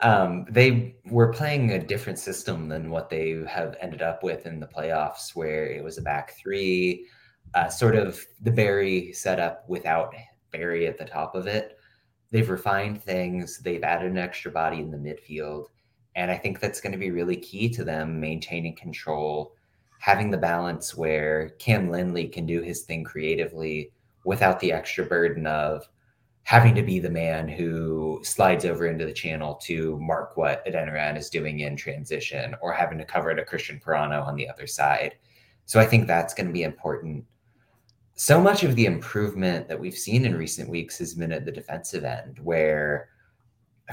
um, they were playing a different system than what they have ended up with in the playoffs, where it was a back three uh, sort of the Barry setup without Barry at the top of it. They've refined things. They've added an extra body in the midfield. And I think that's going to be really key to them maintaining control, having the balance where Cam Lindley can do his thing creatively without the extra burden of having to be the man who slides over into the channel to mark what Adeniran is doing in transition or having to cover a Cristian Parano on the other side. So I think that's going to be important so much of the improvement that we've seen in recent weeks has been at the defensive end, where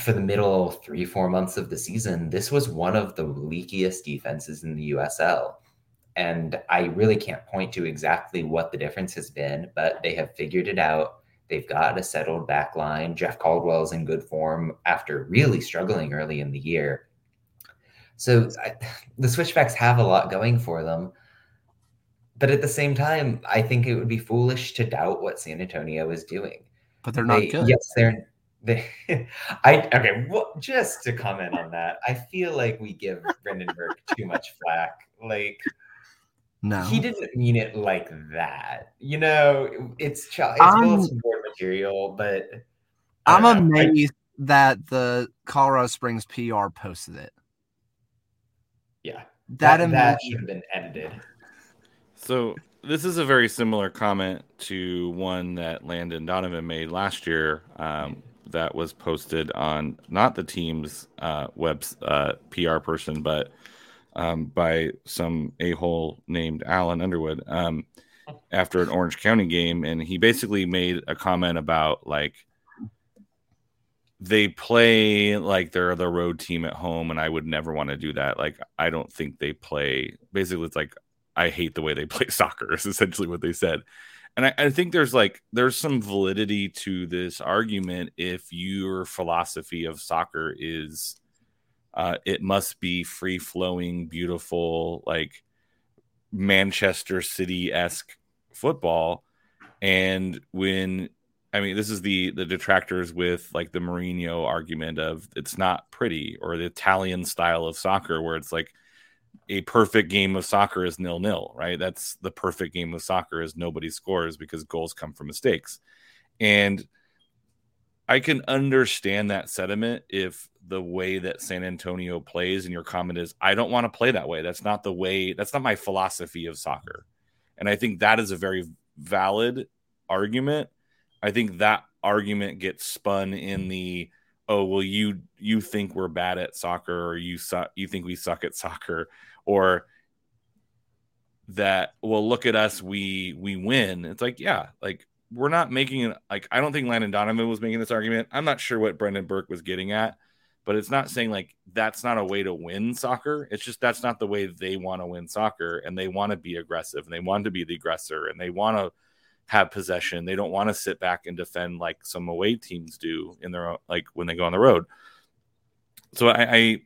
for the middle three, four months of the season, this was one of the leakiest defenses in the USL. And I really can't point to exactly what the difference has been, but they have figured it out. They've got a settled back line. Jeff Caldwell is in good form after really struggling early in the year. So I, *sighs* the switchbacks have a lot going for them but at the same time, I think it would be foolish to doubt what San Antonio is doing. But they're not they, good. Yes, they're. They, *laughs* I okay. Well, just to comment on that, I feel like we give Brendan Burke *laughs* too much flack. Like, no, he didn't mean it like that. You know, it's it's board material, but I'm amazed I, that the Colorado Springs PR posted it. Yeah, that that, that should have been edited. So this is a very similar comment to one that Landon Donovan made last year. Um, that was posted on not the team's uh, web uh, PR person, but um, by some a hole named Alan Underwood um, after an Orange County game, and he basically made a comment about like they play like they're the road team at home, and I would never want to do that. Like I don't think they play. Basically, it's like I hate the way they *laughs* play soccer. Is essentially what they said. And I, I, think there's like there's some validity to this argument if your philosophy of soccer is uh, it must be free flowing, beautiful, like Manchester City esque football. And when I mean, this is the the detractors with like the Mourinho argument of it's not pretty, or the Italian style of soccer where it's like a perfect game of soccer is nil nil, right? That's the perfect game of soccer is nobody scores because goals come from mistakes. And I can understand that sentiment if the way that San Antonio plays and your comment is I don't want to play that way. That's not the way that's not my philosophy of soccer. And I think that is a very valid argument. I think that argument gets spun in the oh well you you think we're bad at soccer or you suck you think we suck at soccer or that well look at us we we win it's like yeah like we're not making it like I don't think Landon Donovan was making this argument. I'm not sure what Brendan Burke was getting at, but it's not saying like that's not a way to win soccer. It's just that's not the way they want to win soccer and they want to be aggressive and they want to be the aggressor and they want to have possession. They don't want to sit back and defend like some away teams do in their own, like when they go on the road. So I, I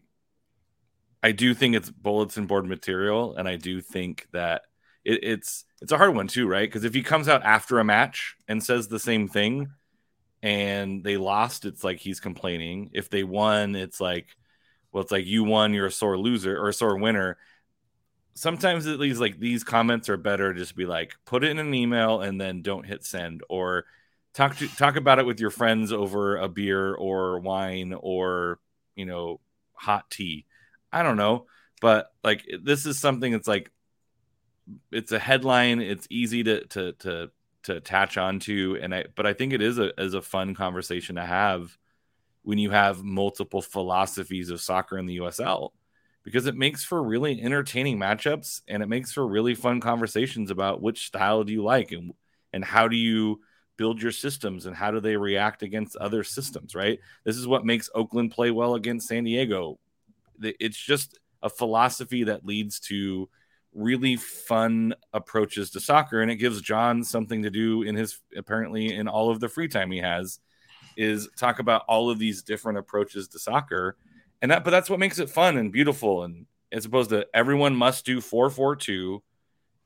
I do think it's bulletin board material and I do think that it, it's it's a hard one too, right? Because if he comes out after a match and says the same thing and they lost, it's like he's complaining. If they won, it's like, well, it's like you won, you're a sore loser or a sore winner. Sometimes at least like these comments are better just be like put it in an email and then don't hit send or talk to talk about it with your friends over a beer or wine or you know hot tea. I don't know, but like this is something that's like it's a headline. It's easy to to to to attach onto, and I but I think it is a is a fun conversation to have when you have multiple philosophies of soccer in the USL because it makes for really entertaining matchups and it makes for really fun conversations about which style do you like and and how do you build your systems and how do they react against other systems right? This is what makes oakland play well against san diego. It's just a philosophy that leads to really fun approaches to soccer and it gives John something to do in his apparently in all of the free time he has is talk about all of these different approaches to soccer and that but that's what makes it fun and beautiful and as opposed to everyone must do 442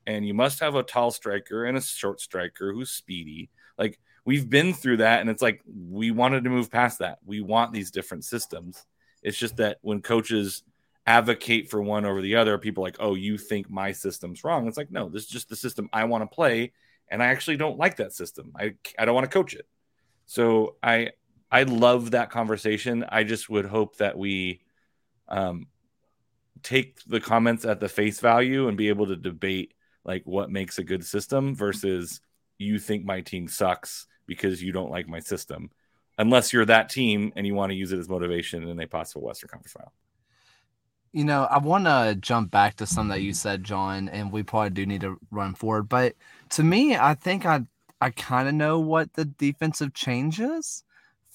and you must have a tall striker and a short striker who's speedy like we've been through that and it's like we wanted to move past that we want these different systems it's just that when coaches advocate for one over the other, people like, oh, you think my system's wrong. It's like, no, this is just the system I want to play. And I actually don't like that system. I, I don't want to coach it. So I I love that conversation. I just would hope that we um, take the comments at the face value and be able to debate like what makes a good system versus you think my team sucks because you don't like my system. Unless you're that team and you want to use it as motivation in a possible Western Conference final. You know, I want to jump back to some that you said, John, and we probably do need to run forward. But to me, I think I I kind of know what the defensive change is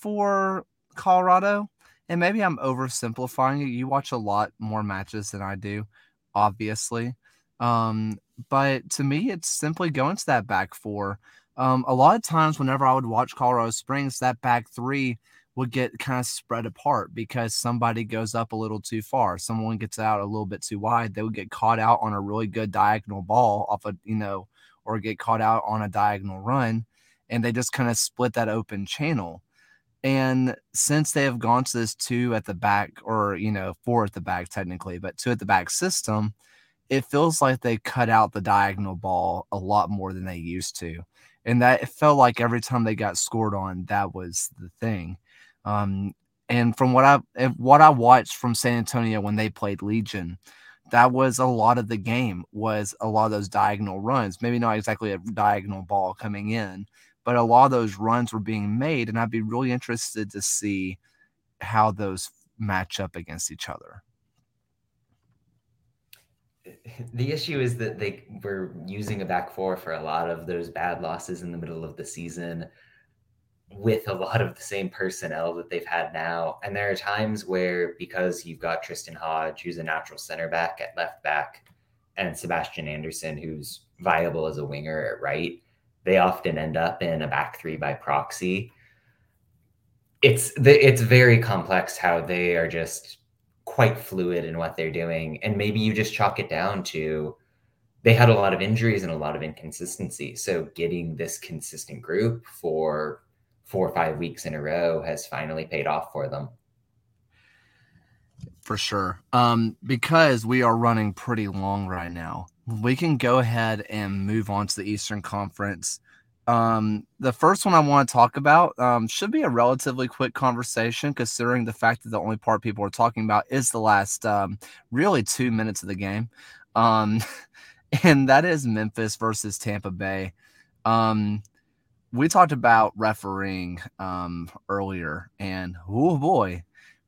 for Colorado, and maybe I'm oversimplifying it. You watch a lot more matches than I do, obviously. Um, but to me, it's simply going to that back four. Um, a lot of times, whenever I would watch Colorado Springs, that back three would get kind of spread apart because somebody goes up a little too far. Someone gets out a little bit too wide. They would get caught out on a really good diagonal ball off a, you know, or get caught out on a diagonal run. And they just kind of split that open channel. And since they have gone to this two at the back, or, you know, four at the back technically, but two at the back system, it feels like they cut out the diagonal ball a lot more than they used to. And that it felt like every time they got scored on, that was the thing. Um, and from what I what I watched from San Antonio when they played Legion, that was a lot of the game was a lot of those diagonal runs. Maybe not exactly a diagonal ball coming in, but a lot of those runs were being made, and I'd be really interested to see how those match up against each other. *laughs* The issue is that they were using a back four for a lot of those bad losses in the middle of the season with a *laughs* lot of the same personnel that they've had now. And there are times where, because you've got Tristan Hodge, who's a natural center back at left back, and Sebastian Anderson, who's viable as a winger at right, they often end up in a back three by proxy. It's the, it's very complex how they are just quite fluid in what they're doing, and maybe you just chalk it down to they had a lot of injuries and a lot of inconsistency. So getting this consistent group for four or five weeks in a row has finally paid off for them. For sure. Um, because we are running pretty long right now, we can go ahead and move on to the Eastern Conference. Um, the first one I want to talk about um, should be a relatively quick conversation, considering the fact that the only part people are talking about is the last um, really two minutes of the game. Um, *laughs* and that is Memphis versus Tampa Bay. Um, we talked about refereeing um, earlier, and oh boy,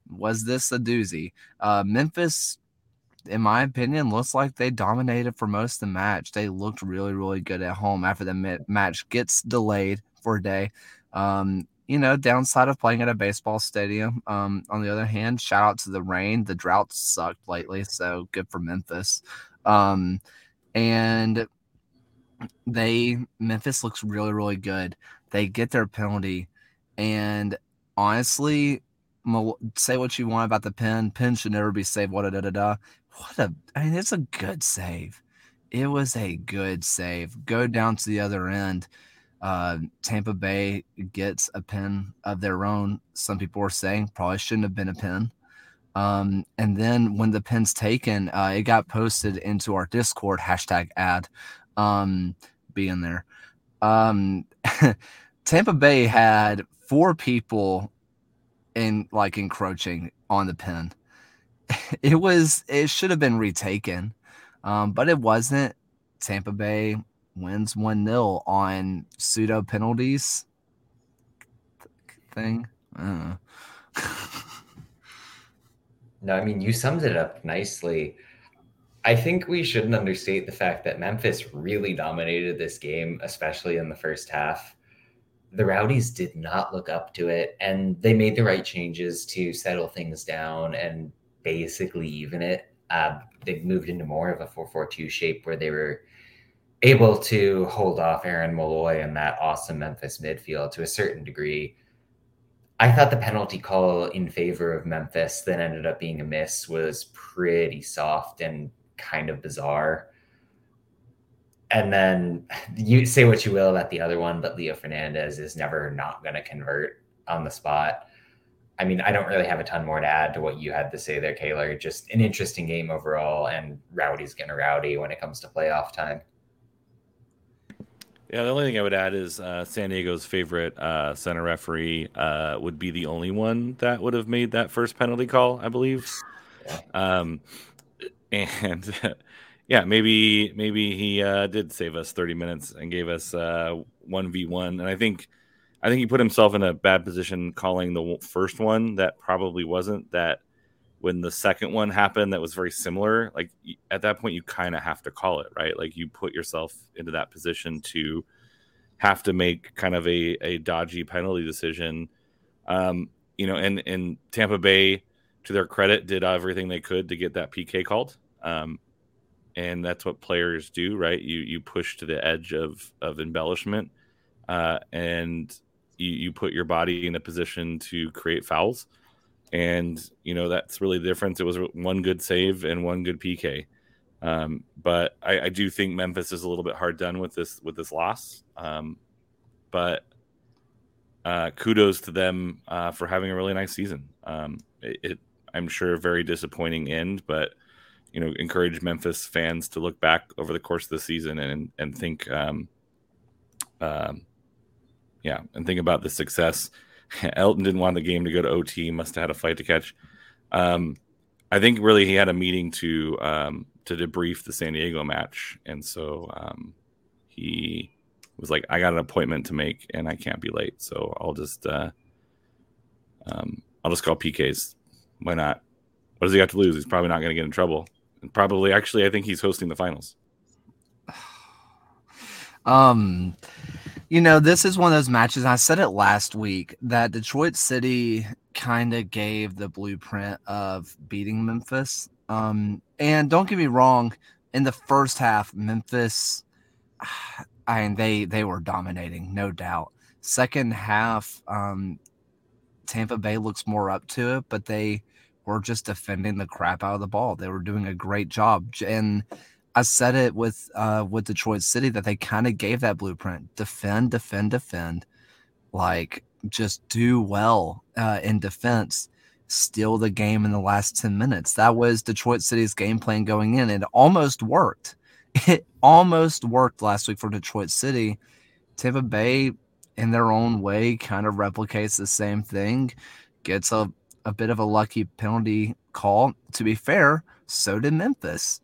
was this a doozy. Uh, Memphis, in my opinion, looks like they dominated for most of the match. They looked really, really good at home after the match gets delayed for a day. Um, you know, downside of playing at a baseball stadium. Um, on the other hand, shout out to the rain. The drought sucked lately, so good for Memphis. Um, and they Memphis looks really really good. They get their penalty, and honestly, say what you want about the pin. Pin should never be saved. What da da da. What a I mean, it's a good save. It was a good save. Go down to the other end. Uh, Tampa Bay gets a pin of their own. Some people were saying probably shouldn't have been a pin. Um, and then when the pin's taken, uh, it got posted into our Discord hashtag ad um, being there. Um, *laughs* Tampa Bay had four people in like encroaching on the pin. *laughs* It was it should have been retaken, um, but it wasn't. Tampa Bay wins one 0 on pseudo penalties thing. no, I mean you summed it up nicely. I think we shouldn't understate the fact that Memphis really dominated this game, especially in the first half. The Rowdies did not look up to it, and they made the right changes to settle things down and basically even it. Uh, they moved into more of a 4 4 2 shape where they were able to hold off Aaron Molloy and that awesome Memphis midfield to a certain degree. I thought the penalty call in favor of Memphis that ended up being a miss was pretty soft and kind of bizarre. And then you say what you will about the other one, but Leo Fernandes is never not going to convert on the spot. I mean, I don't really have a ton more to add to what you had to say there, Kaylor. Just an interesting game overall, and Rowdy's going to rowdy when it comes to playoff time. Yeah, the only thing I would add is uh, San Diego's favorite uh, center referee uh, would be the only one that would have made that first penalty call, I believe. Yeah. Um, and *laughs* yeah, maybe maybe he uh, did save us 30 minutes and gave us uh, one v one. And I think I think he put himself in a bad position calling the first one that probably wasn't that. When the second one happened, that was very similar. Like at that point, you kind of have to call it, right? Like you put yourself into that position to have to make kind of a, a dodgy penalty decision. Um, you know, and and Tampa Bay, to their credit, did everything they could to get that PK called. Um, and that's what players do, right? You you push to the edge of of embellishment, uh, and you, you put your body in a position to create fouls. And you know that's really the difference. It was one good save and one good PK. Um, but I, I, do think Memphis is a little bit hard done with this with this loss. Um, but uh, kudos to them uh, for having a really nice season. Um, it, it, I'm sure, a very disappointing end, but you know encourage Memphis fans to look back over the course of the season and and think, um, um, yeah, and think about the success. *laughs* Elton didn't want the game to go to OT. Must have had a fight to catch. Um, I think really he had a meeting to um, to debrief the San Diego match, and so um, he was like, I got an appointment to make and I can't be late, so I'll just uh, um, I'll just call PKs. Why not? What does he got to lose? He's probably not going to get in trouble. And probably, actually, I think he's hosting the finals. *sighs* Um, you know, this is one of those matches. I said it last week that Detroit City kind of gave the blueprint of beating Memphis. Um, and don't get me wrong, in the first half, Memphis, *sighs* I mean, they they were dominating, no doubt. Second half, um, Tampa Bay looks more up to it, but they were just defending the crap out of the ball. They were doing a great job, and I said it with uh, with Detroit City that they kind of gave that blueprint: defend, defend, defend. Like just do well uh, in defense, steal the game in the last ten minutes. That was Detroit City's game plan going in. It almost worked. *laughs* It almost worked last week for Detroit City. Tampa Bay, in their own way, kind of replicates the same thing. Gets a a bit of a lucky penalty call. To be fair, so did Memphis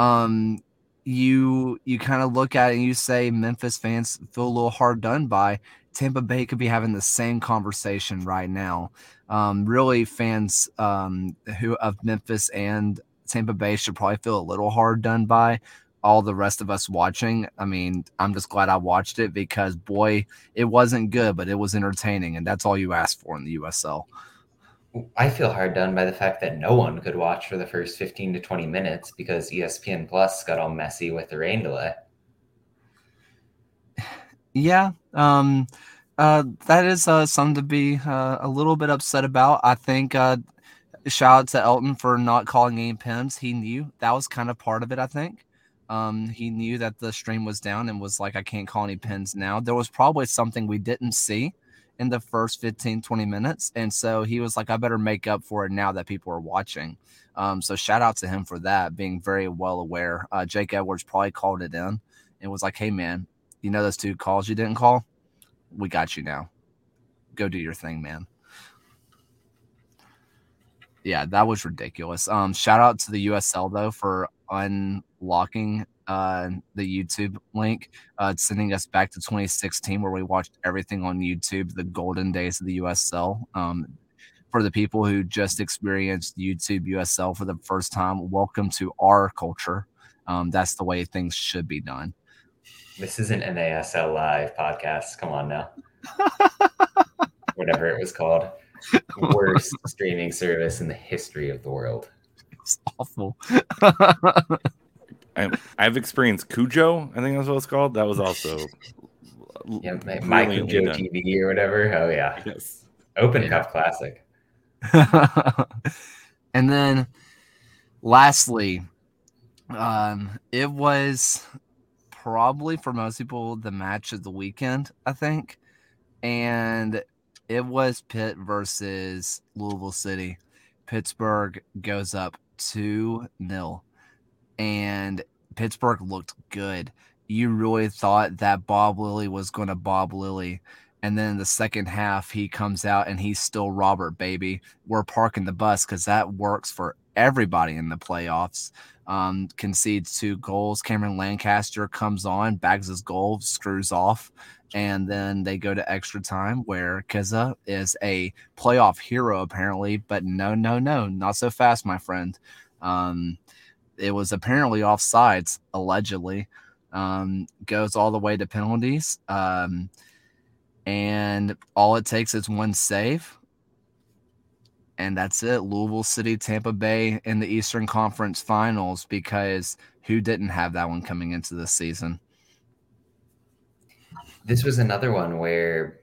um, you you kind of look at it and you say Memphis fans feel a little hard done by. Tampa Bay could be having the same conversation right now. Um, really, fans um, who of Memphis and Tampa Bay should probably feel a little hard done by. All the rest of us watching, I mean, I'm just glad I watched it because boy, it wasn't good, but it was entertaining, and that's all you ask for in the USL. I feel hard done by the fact that no one could watch for the first 15 to 20 minutes because ESPN Plus got all messy with the rain delay. *sighs* Yeah, um, uh, that is uh, something to be uh, a little bit upset about. I think uh, shout out to Elton for not calling any pins. He knew that was kind of part of it. I think um, he knew that the stream was down and was like, I can't call any pins now. There was probably something we didn't see in the first 15, 20 minutes. And so he was like, I better make up for it now that people are watching. Um, so shout out to him for that, being very well aware. Uh, Jake Edwards probably called it in and was like, Hey, man, you know those two calls you didn't call? We got you now. Go do your thing, man. Yeah, that was ridiculous. Um, shout out to the USL though for unlocking uh, the YouTube link, uh, sending us back to 2016, where we watched everything on YouTube, the golden days of the USL. Um, for the people who just experienced YouTube USL for the first time, welcome to our culture. Um, that's the way things should be done. This isn't an ASL live podcast. Come on now. *laughs* Whatever it was called. Worst streaming service in the history of the world. It's awful. *laughs* I, have experienced Cujo. I think that's what it's called. That was also *laughs* yeah, my, my Cujo TV or whatever. Oh yeah, yes. Open yeah. Cup classic. *laughs* and then, lastly, um, it was probably for most people the match of the weekend. I think, and it was Pitt versus Louisville City. Pittsburgh goes up two 0 and Pittsburgh looked good. You really thought that Bob Lilley was going to Bob Lilley. And then in the second half, he comes out and he's still Robert, baby. We're parking the bus because that works for everybody in the playoffs. Um, concedes two goals. Cameron Lancaster comes on, bags his goal, screws off. And then they go to extra time where Keza is a playoff hero, apparently. But no, no, no, not so fast, my friend. Um, it was apparently offsides, allegedly. Um, goes all the way to penalties. Um, and all it takes is one save. And that's it. Louisville City, Tampa Bay in the Eastern Conference Finals because who didn't have that one coming into the season? This was another one where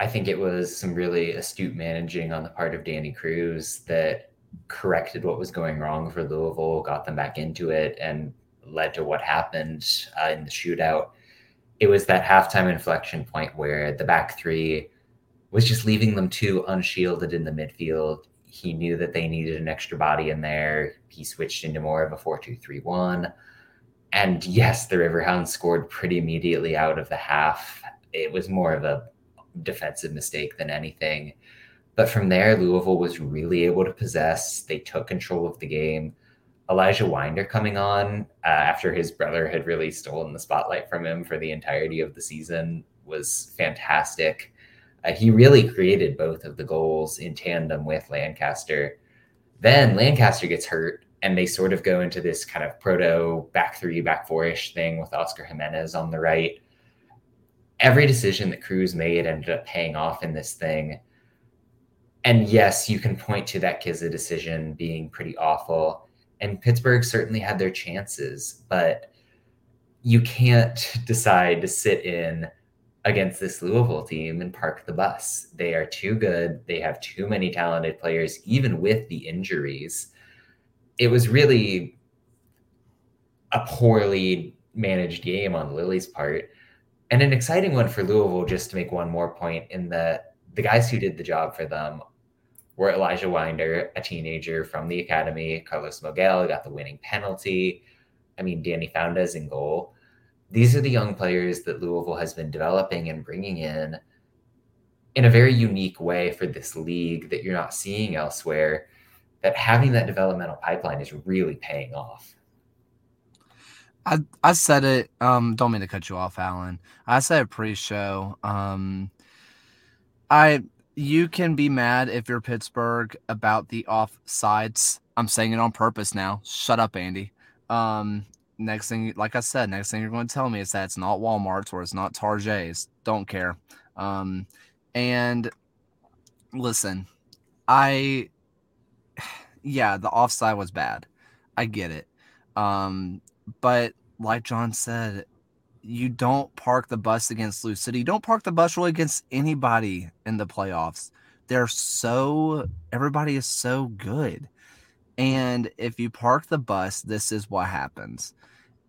I think it was some really astute managing on the part of Danny Cruz that corrected what was going wrong for Louisville, got them back into it, and led to what happened uh, in the shootout. It was that halftime inflection point where the back three was just leaving them too unshielded in the midfield. He knew that they needed an extra body in there. He switched into more of a 4 2 3 1. And yes, the Riverhounds scored pretty immediately out of the half. It was more of a defensive mistake than anything. But from there, Louisville was really able to possess. They took control of the game. Elijah Wynder coming on uh, after his brother had really stolen the spotlight from him for the entirety of the season was fantastic. Uh, he really created both of the goals in tandem with Lancaster. Then Lancaster gets hurt, and they sort of go into this kind of proto back three, back four ish thing with Oscar Jimenez on the right. Every decision that Cruz made ended up paying off in this thing. And yes, you can point to that Kizza decision being pretty awful. And Pittsburgh certainly had their chances, but you can't *laughs* decide to sit in against this Louisville team and park the bus. They are too good. They have too many talented players, even with the injuries. It was really a poorly managed game on Lilley's part. And an exciting one for Louisville, just to make one more point, in that the guys who did the job for them were Elijah Wynder, a teenager from the academy. Carlos Moguel got the winning penalty. I mean, Danny Faundez in goal these are the young players that Louisville has been developing and bringing in in a very unique way for this league that you're not seeing elsewhere. That having that developmental pipeline is really paying off. I I said it. Um, don't mean to cut you off, Alen. I said pre-show. Um, I you can be mad if you're Pittsburgh about the offsides. I'm saying it on purpose now. Shut up, Andy. Um, next thing, like I said, next thing you're going to tell me is that it's not Walmart's or it's not Target's. Don't care. Um, and listen, I, yeah, the offside was bad. I get it. Um, but like John said, you don't park the bus against Lou City. Don't park the bus really against anybody in the playoffs. They're so, everybody is so good. And if you park the bus, this is what happens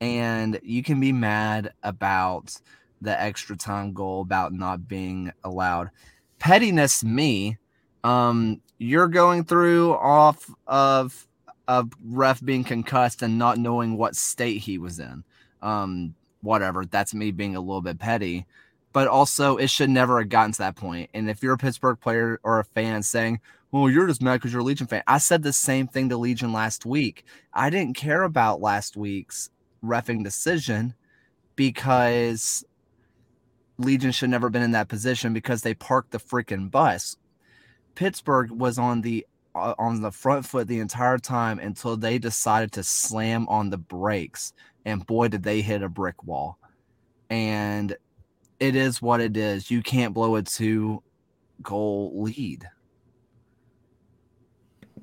and you can be mad about the extra time goal about not being allowed. Pettiness, me. Um, you're going through off of a ref being concussed and not knowing what state he was in. Um, whatever. That's me being a little bit petty. But also, it should never have gotten to that point. And if you're a Pittsburgh player or a fan saying, well, you're just mad because you're a Legion fan. I said the same thing to Legion last week. I didn't care about last week's refing decision because Legion should never have been in that position because they parked the freaking bus. Pittsburgh was on the uh, on the front foot the entire time until they decided to slam on the brakes and boy did they hit a brick wall. And it is what it is. You can't blow a two goal lead.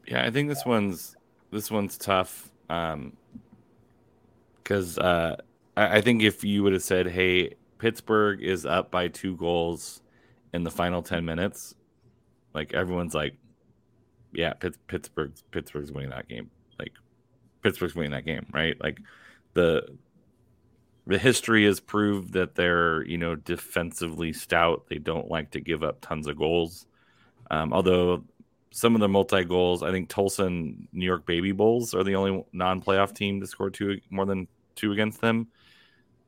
Yeah, I think this one's this one's tough. Um, because uh, I, I think if you would have said, "Hey, Pittsburgh is up by two goals in the final ten minutes," like everyone's like, "Yeah, Pittsburgh, Pittsburgh's winning that game." Like Pittsburgh's winning that game, right? Like the the history has proved that they're you know defensively stout. They don't like to give up tons of goals. Um, although some of the multi goals, I think Tulsa and New York Baby Bulls are the only non playoff team to score two more than two against them.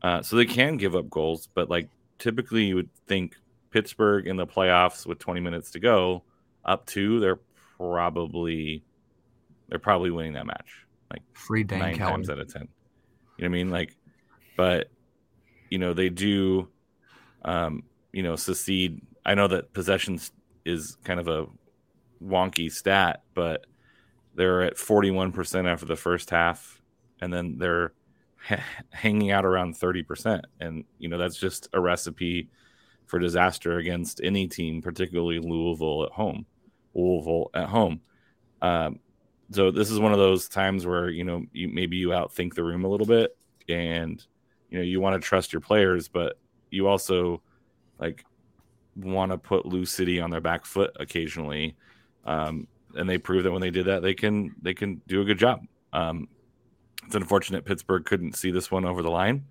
Uh, so they can give up goals, but like typically you would think Pittsburgh in the playoffs with 20 minutes to go, up two, they're probably they're probably winning that match like free Dan nine Kelly. times out of ten. You know what I mean? Like, but you know they do, um, you know, secede. I know that possessions is kind of a wonky stat, but they're at 41% after the first half, and then they're hanging out around 30%. And, you know, that's just a recipe for disaster against any team, particularly Louisville at home. Louisville at home. Um, so this is one of those times where, you know, you, maybe you outthink the room a little bit and, you know, you want to trust your players, but you also like want to put Lou City on their back foot occasionally. Um, and they prove that when they did that, they can, they can do a good job. Um, it's unfortunate Pittsburgh couldn't see this one over the line,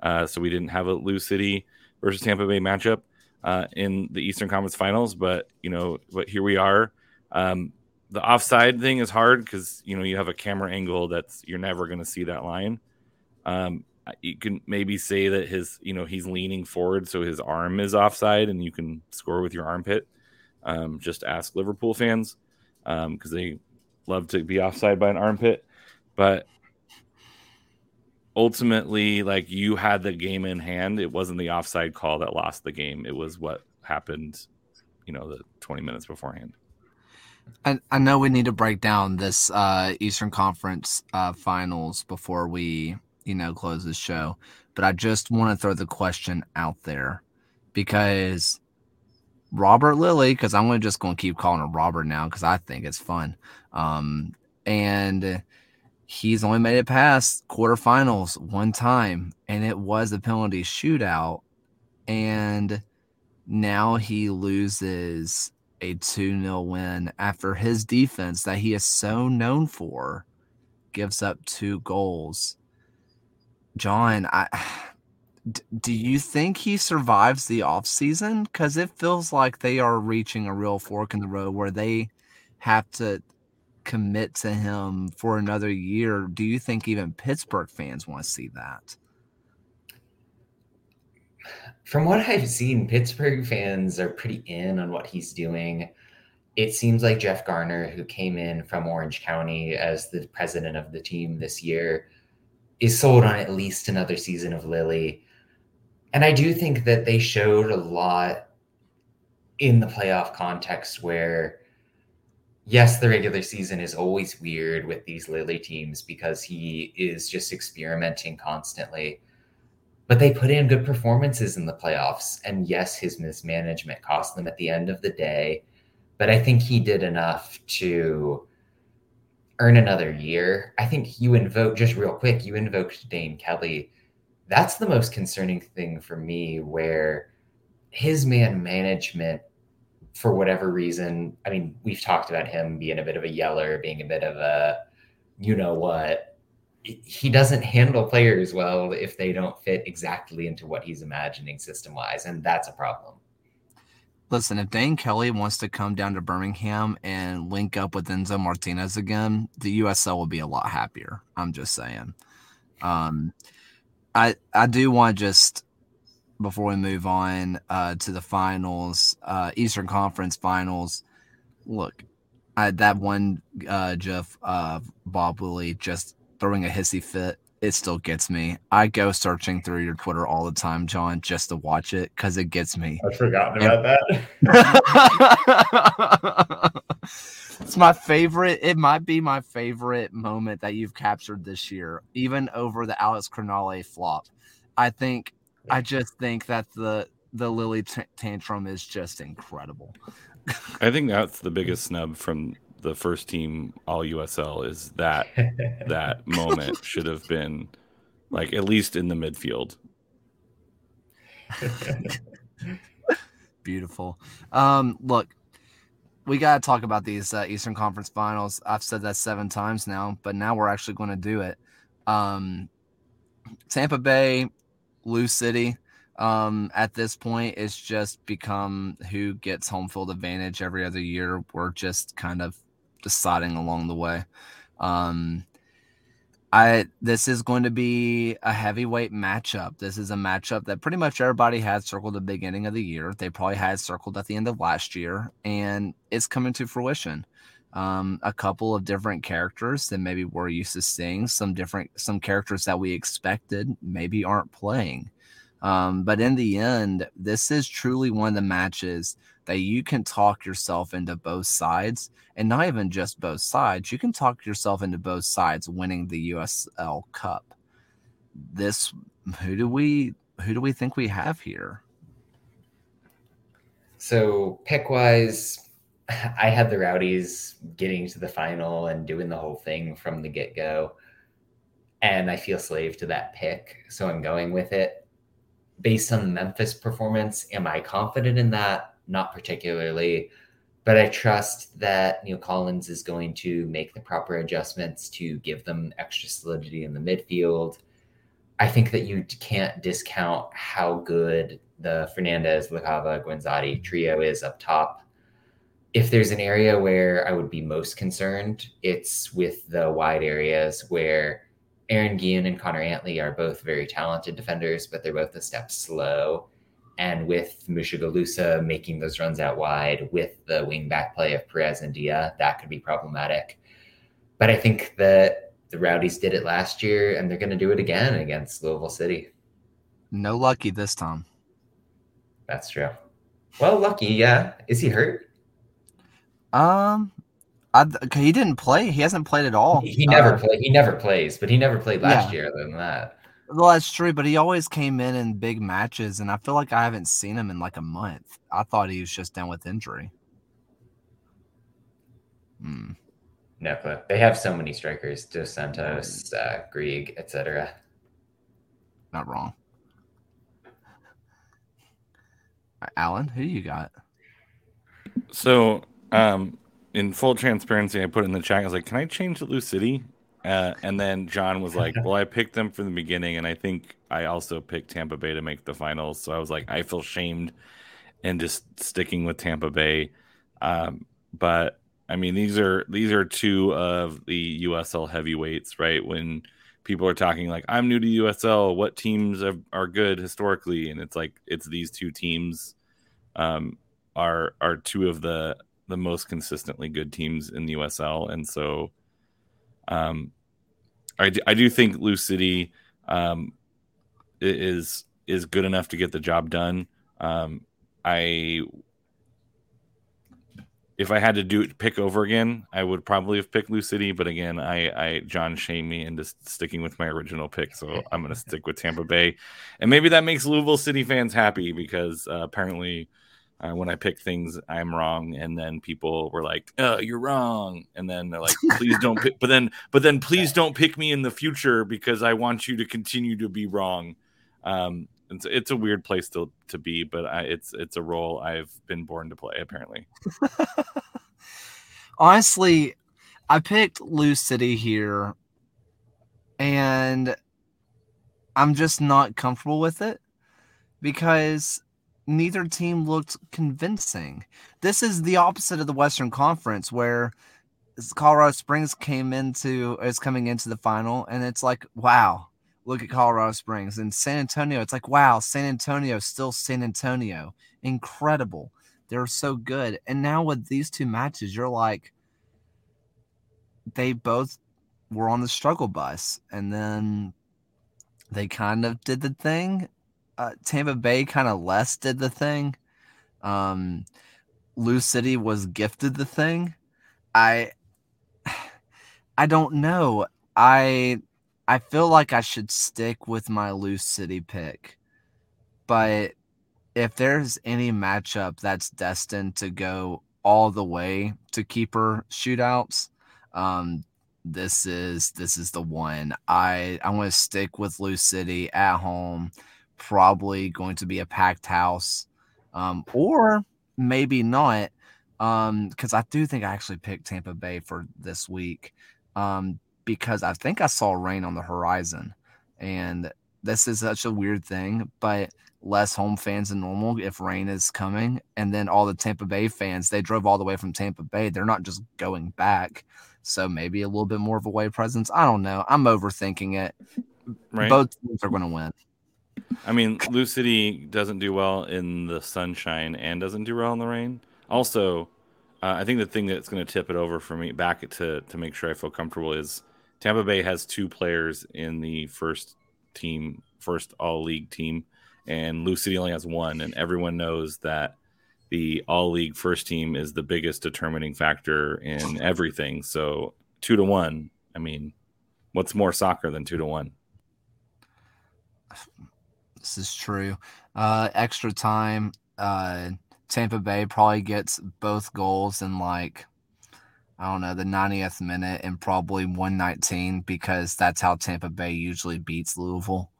uh, so we didn't have a Lou City versus Tampa Bay matchup uh, in the Eastern Conference Finals. But you know, but here we are. Um, the offside thing is hard because you know you have a camera angle that's you're never going to see that line. Um, you can maybe say that his you know he's leaning forward so his arm is offside and you can score with your armpit. Um, just ask Liverpool fans because um, they love to be offside by an armpit. but ultimately, like you had the game in hand. It wasn't the offside call that lost the game. It was what happened, you know, the 20 minutes beforehand. I, I know we need to break down this uh, Eastern Conference uh, finals before we, you know, close the show. But I just want to throw the question out there because Robert Lilley, because I'm just going to keep calling him Robert now because I think it's fun. Um, and he's only made it past quarterfinals one time, and it was a penalty shootout. And now he loses a 2 0 win after his defense that he is so known for gives up two goals. John, I *sighs* do you think he survives the offseason? Because it feels like they are reaching a real fork in the road where they have to commit to him for another year. Do you think even Pittsburgh fans want to see that? From what I've seen, Pittsburgh fans are pretty in on what he's doing. It seems like Jeff Garner, who came in from Orange County as the president of the team this year, is sold on at least another season of Lilley. and I do think that they showed a lot in the playoff context where, yes, the regular season is always weird with these Lilley teams because he is just experimenting constantly. But they put in good performances in the playoffs. And yes, his mismanagement cost them at the end of the day. But I think he did enough to earn another year. I think you invoke, just real quick, you invoked Dane Kelly that's the most concerning thing for me where his man management for whatever reason i mean we've talked about him being a bit of a yeller being a bit of a you know what he doesn't handle players well if they don't fit exactly into what he's imagining system wise and that's a problem listen if dane kelly wants to come down to birmingham and link up with enzo martinez again the usl will be a lot happier i'm just saying um I I do want to just before we move on uh, to the finals, uh, Eastern Conference Finals. Look, I, that one uh, Jeff uh, Bob Lilley just throwing a hissy fit. It still gets me. I go searching through your Twitter all the time, John, just to watch it because it gets me. I've forgotten about that. *laughs* it's my favorite. It might be my favorite moment that you've captured this year, even over the Alex Crognale flop. I think, I just think that the the Lilley t- tantrum is just incredible. I think that's the biggest snub from the first team All USL is that *laughs* that moment should have been like at least in the midfield. *laughs* Beautiful. Um, look, we got to talk about these uh, Eastern Conference Finals. I've said that seven times now, but now we're actually going to do it. Um, Tampa Bay, Lou City. Um, at this point, it's just become who gets home field advantage every other year. We're just kind of deciding along the way. Um, I this is going to be a heavyweight matchup. This is a matchup that pretty much everybody had circled the beginning of the year. They probably had circled at the end of last year, and it's coming to fruition. Um, a couple of different characters that maybe we're used to seeing. Some different, some characters that we expected maybe aren't playing. Um, but in the end, this is truly one of the matches that you can talk yourself into both sides and not even just both sides. You can talk yourself into both sides winning the USL Cup. This who do we who do we think we have here? So pick wise, *sighs* I had the Rowdies getting to the final and doing the whole thing from the get go. And I feel slave to that pick. So I'm going with it. Based on the Memphis performance, am I confident in that? Not particularly. But I trust that Neil Collins is going to make the proper adjustments to give them extra solidity in the midfield. I think that you can't discount how good the Fernandes, Lacava, Guenzatti trio is up top. If there's an area where I would be most concerned, it's with the wide areas where Aaron Guillen and Connor Antley are both very talented defenders, but they're both a step slow. And with Mushagalusa making those runs out wide with the wing back play of Perez and Dia, that could be problematic. But I think that the Rowdies did it last year, and they're going to do it again against Louisville City. No lucky this time. That's true. Well, lucky, yeah. Is he hurt? Um, I, he didn't play. He hasn't played at all. He, he never uh, play. He never plays, but he never played last yeah. year. Other than that, well, that's true. But he always came in in big matches, and I feel like I haven't seen him in like a month. I thought he was just down with injury. Hmm. No, but they have so many strikers: Dos Santos, uh, Grieg, etc. Not wrong. Alen, who you got? So, um, in full transparency, I put in the chat. I was like, "Can I change to Lou City?" Uh, and then John was like, *laughs* "Well, I picked them from the beginning, and I think I also picked Tampa Bay to make the finals." So I was like, I feel shamed and just sticking with Tampa Bay. Um, but I mean, these are these are two of the USL heavyweights, right? When people are talking like, "I'm new to USL. What teams are, are good historically?" and it's like it's these two teams um, are are two of the the most consistently good teams in the USL, and so um, I do, I do think Lou City um, is is good enough to get the job done. Um, I if I had to do pick over again, I would probably have picked Lou City. But again, I, I John shamed me into sticking with my original pick, so I'm going to stick with Tampa Bay, and maybe that makes Louisville City fans happy because uh, apparently uh, when I pick things, I'm wrong, and then people were like, "Oh, you're wrong," and then they're like, "Please don't," pick, but then, but then, *laughs* please don't pick me in the future because I want you to continue to be wrong. Um, it's it's a weird place to to be, but I, it's it's a role I've been born to play. Apparently, *laughs* honestly, I picked Lou City here, and I'm just not comfortable with it because neither team looked convincing. This is the opposite of the Western Conference, where Colorado Springs came into is coming into the final, and it's like, wow, look at Colorado Springs. And San Antonio, it's like, wow, San Antonio still San Antonio, incredible. They're so good. And now with these two matches, you're like, they both were on the struggle bus, and then they kind of did the thing uh, Tampa Bay kind of less did the thing. Um, Lou City was gifted the thing. I *sighs* I don't know. I I feel like I should stick with my Lou City pick. But if there's any matchup that's destined to go all the way to keeper shootouts, um, this is this is the one. I I want to stick with Lou City at home probably going to be a packed house, um, or maybe not. Because um, I do think I actually picked Tampa Bay for this week um, because I think I saw rain on the horizon. And this is such a weird thing, but less home fans than normal if rain is coming. And then all the Tampa Bay fans, they drove all the way from Tampa Bay. They're not just going back. So maybe a little bit more of a away presence. I don't know. I'm overthinking it. Right. Both teams are going to win. I mean, Lou City doesn't do well in the sunshine and doesn't do well in the rain. Also, uh, I think the thing that's going to tip it over for me back to to make sure I feel comfortable is Tampa Bay has two players in the first team, first all league team, and Lou City only has one, and everyone knows that the all league first team is the biggest determining factor in everything. So two to one. I mean, what's more soccer than two to one? *sighs* This is true. Uh, extra time. Uh, Tampa Bay probably gets both goals in like I don't know the 90th minute and probably 119 because that's how Tampa Bay usually beats Louisville.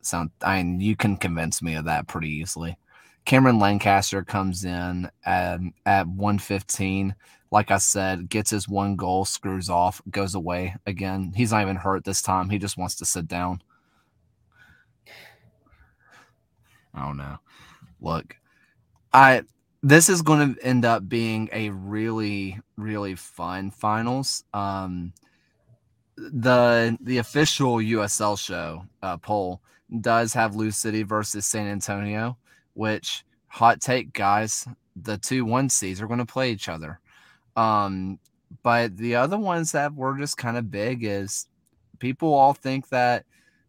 So I mean, you can convince me of that pretty easily. Cameron Lancaster comes in at, at 115. Like I said, gets his one goal, screws off, goes away again. He's not even hurt this time. He just wants to sit down. I don't know. Look, I this is going to end up being a really really fun finals. Um, the the official USL show uh, poll does have Lou City versus San Antonio, which hot take guys, the two one seeds are going to play each other. Um, but the other ones that were just kind of big is people all think that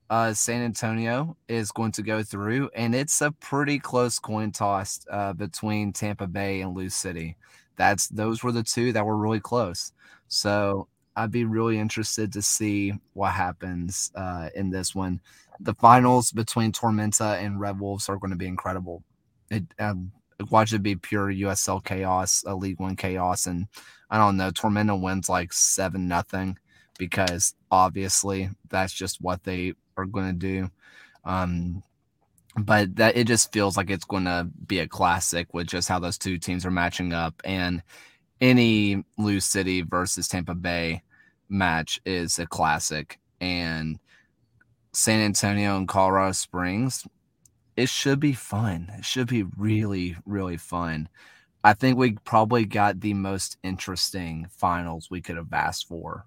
uh, San Antonio is going to go through, and it's a pretty close coin toss uh, between Tampa Bay and Lou City. That's those were the two that were really close. So I'd be really interested to see what happens uh, in this one. The finals between Tormenta and Red Wolves are going to be incredible. It um, watch it be pure USL chaos, a League One chaos, and I don't know. Tormenta wins like seven nothing because obviously that's just what they are going to do. Um, but that it just feels like it's going to be a classic with just how those two teams are matching up. And any Lou City versus Tampa Bay match is a classic. And San Antonio and Colorado Springs it should be fun. It should be really really fun. I think we probably got the most interesting finals we could have asked for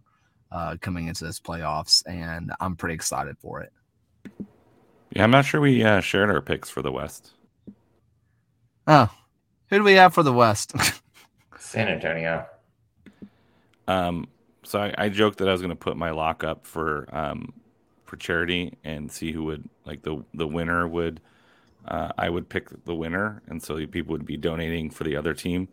uh, coming into this playoffs, and I'm pretty excited for it. Yeah, I'm not sure we uh, shared our picks for the West. Oh, who do we have for the West? *laughs* San Antonio. Um, so I, I joked that I was going to put my lock up for um, for charity and see who would like the the winner would. Uh, I would pick the winner, and so people would be donating for the other team.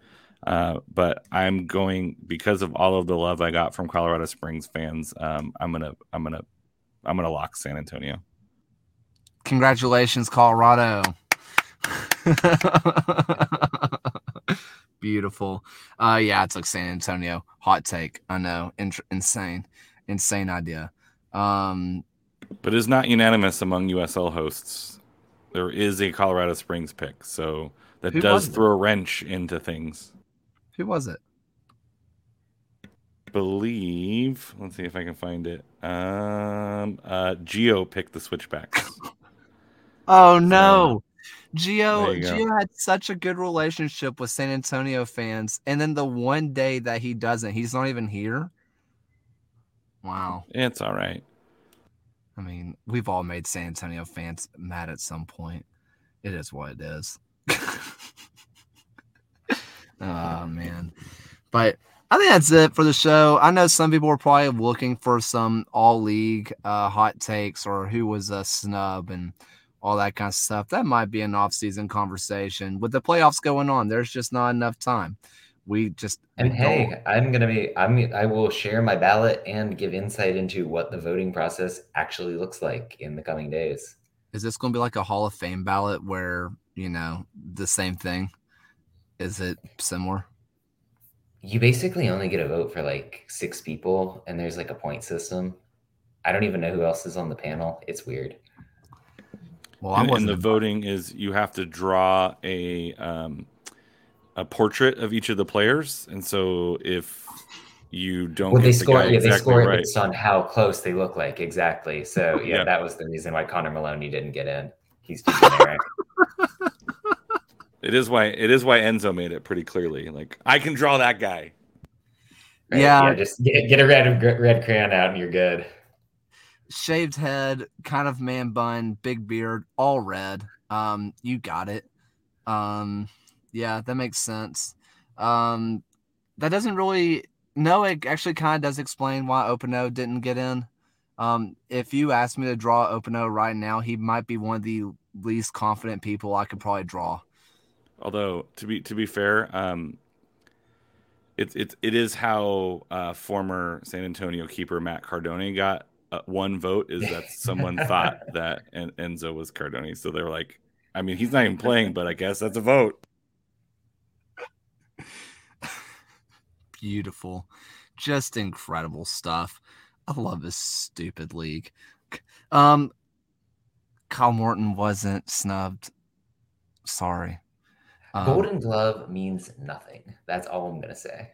Uh, but I'm going because of all of the love I got from Colorado Springs fans. Um, I'm gonna I'm gonna I'm gonna lock San Antonio. Congratulations, Colorado. *laughs* Beautiful. Uh, yeah, I took San Antonio. Hot take. I know. In- insane, insane idea. Um, but it's not unanimous among USL hosts. There is a Colorado Springs pick, so that does throw a wrench into things. Who was it? Believe. Let's see if I can find it. Um, uh, Geo picked the switchbacks. *laughs* oh no, Geo. Geo had such a good relationship with San Antonio fans, and then the one day that he doesn't, he's not even here. Wow, it's all right. I mean, we've all made San Antonio fans mad at some point. It is what it is. *laughs* Oh man. But I think that's it for the show. I know some people are probably looking for some all league uh, hot takes or who was a snub and all that kind of stuff. That might be an off-season conversation. With the playoffs going on, there's just not enough time. We just and hey, don't. I'm gonna be I'm I will share my ballot and give insight into what the voting process actually looks like in the coming days. Is this gonna be like a Hall of Fame ballot where you know the same thing? Is it similar? You basically only get a vote for like six people, and there's like a point system. I don't even know who else is on the panel. It's weird. Well, and, and the voting is you have to draw a um, a portrait of each of the players, and so if you don't well, they score the yeah exactly they score right. based on how close they look like exactly so yeah, yeah, that was the reason why connor maloney didn't get in he's too generic *laughs* It is why it is why Enzo made it pretty clearly. Like I can draw that guy. Right? Yeah. yeah, just get, get a red red crayon out and you're good. Shaved head, kind of man bun, big beard, all red. Um, you got it. Um, yeah, that makes sense. Um, that doesn't really. No, it actually kind of does explain why Opano didn't get in. Um, if you asked me to draw Opano right now, he might be one of the least confident people I could probably draw. Although to be to be fair, um, it's it, it is how uh, former San Antonio keeper Matt Cardone got uh, one vote is that *laughs* someone thought that en- Enzo was Cardone. So they're like, I mean, he's not even playing, but I guess that's a vote. Beautiful. Just incredible stuff. I love this stupid league. Um, Kyle Morton wasn't snubbed. Sorry. Um, Golden glove means nothing. That's all I'm gonna say.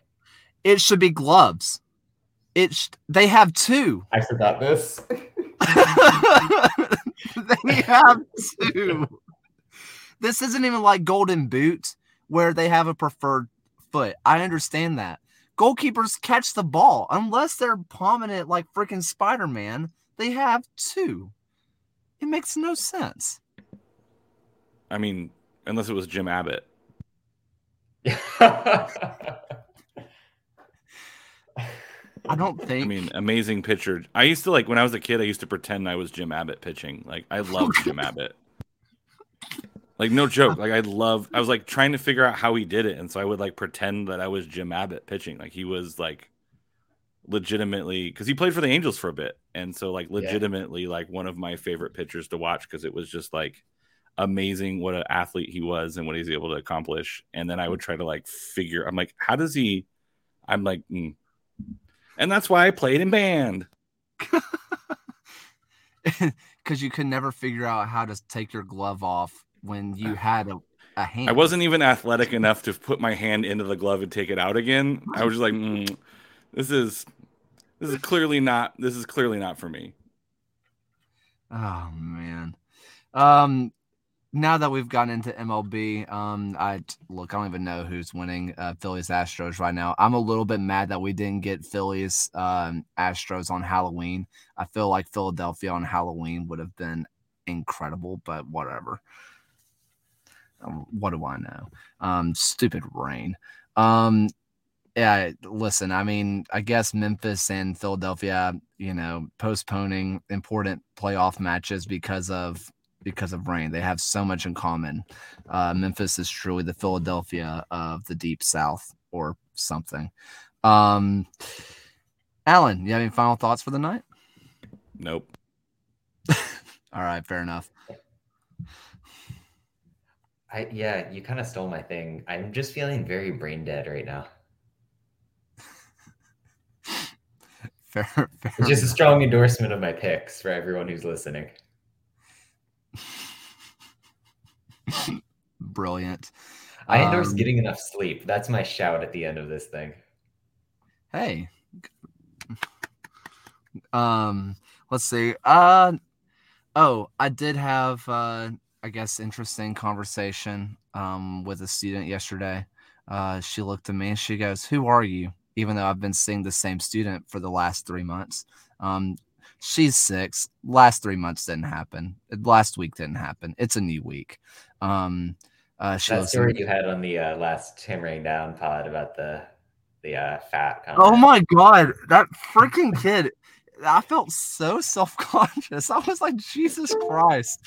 It should be gloves. It sh- they have two. I forgot this. *laughs* they have two. This isn't even like golden boot where they have a preferred foot. I understand that. Goalkeepers catch the ball unless they're palming it like freaking Spider Man. They have two. It makes no sense. I mean, unless it was Jim Abbott. I don't think. I mean, amazing pitcher. I used to like when I was a kid. I used to pretend I was Jim Abbott pitching. Like I loved Jim *laughs* Abbott. Like no joke. Like I love. I was like trying to figure out how he did it, and so I would like pretend that I was Jim Abbott pitching. Like he was like legitimately because he played for the Angels for a bit, and so like legitimately yeah. like one of my favorite pitchers to watch because it was just like amazing what an athlete he was and what he's able to accomplish. And then I would try to like figure. I'm like, how does he? I'm like, mm. and that's why I played in band. *laughs* Because you could never figure out how to take your glove off when you *sighs* had a, a hand. I wasn't even athletic enough to put my hand into the glove and take it out again. I was just like, mm, this is this is clearly not this is clearly not for me. Oh man. Um now that we've gotten into MLB, um, I look, I don't even know who's winning uh, Phillies Astros right now. I'm a little bit mad that we didn't get Phillies um, Astros on Halloween. I feel like Philadelphia on Halloween would have been incredible, but whatever. Um, what do I know? Um, stupid rain. Um, yeah, listen, I mean, I guess Memphis and Philadelphia, you know, postponing important playoff matches because of because of rain. They have so much in common. Uh, Memphis is truly the Philadelphia of the deep south or something. Um, Alen, you have any final thoughts for the night? Nope. *laughs* All right, fair enough. I yeah, you kind of stole my thing. I'm just feeling very brain dead right now. *laughs* fair, fair just a strong endorsement of my picks for everyone who's listening. Brilliant. I endorse um, getting enough sleep. That's my shout at the end of this thing. Hey. Um, let's see. Uh oh, I did have uh I guess interesting conversation um with a student yesterday. Uh she looked at me and she goes, "Who are you?" Even though I've been seeing the same student for the last 3 months. Um she's six. Last three months didn't happen. Last week didn't happen. It's a new week. Um, uh, she that story you had on the uh, last hammering down pod about the the uh, fat. Comment. Oh my god, that freaking kid! I felt so self conscious. I was like, Jesus Christ.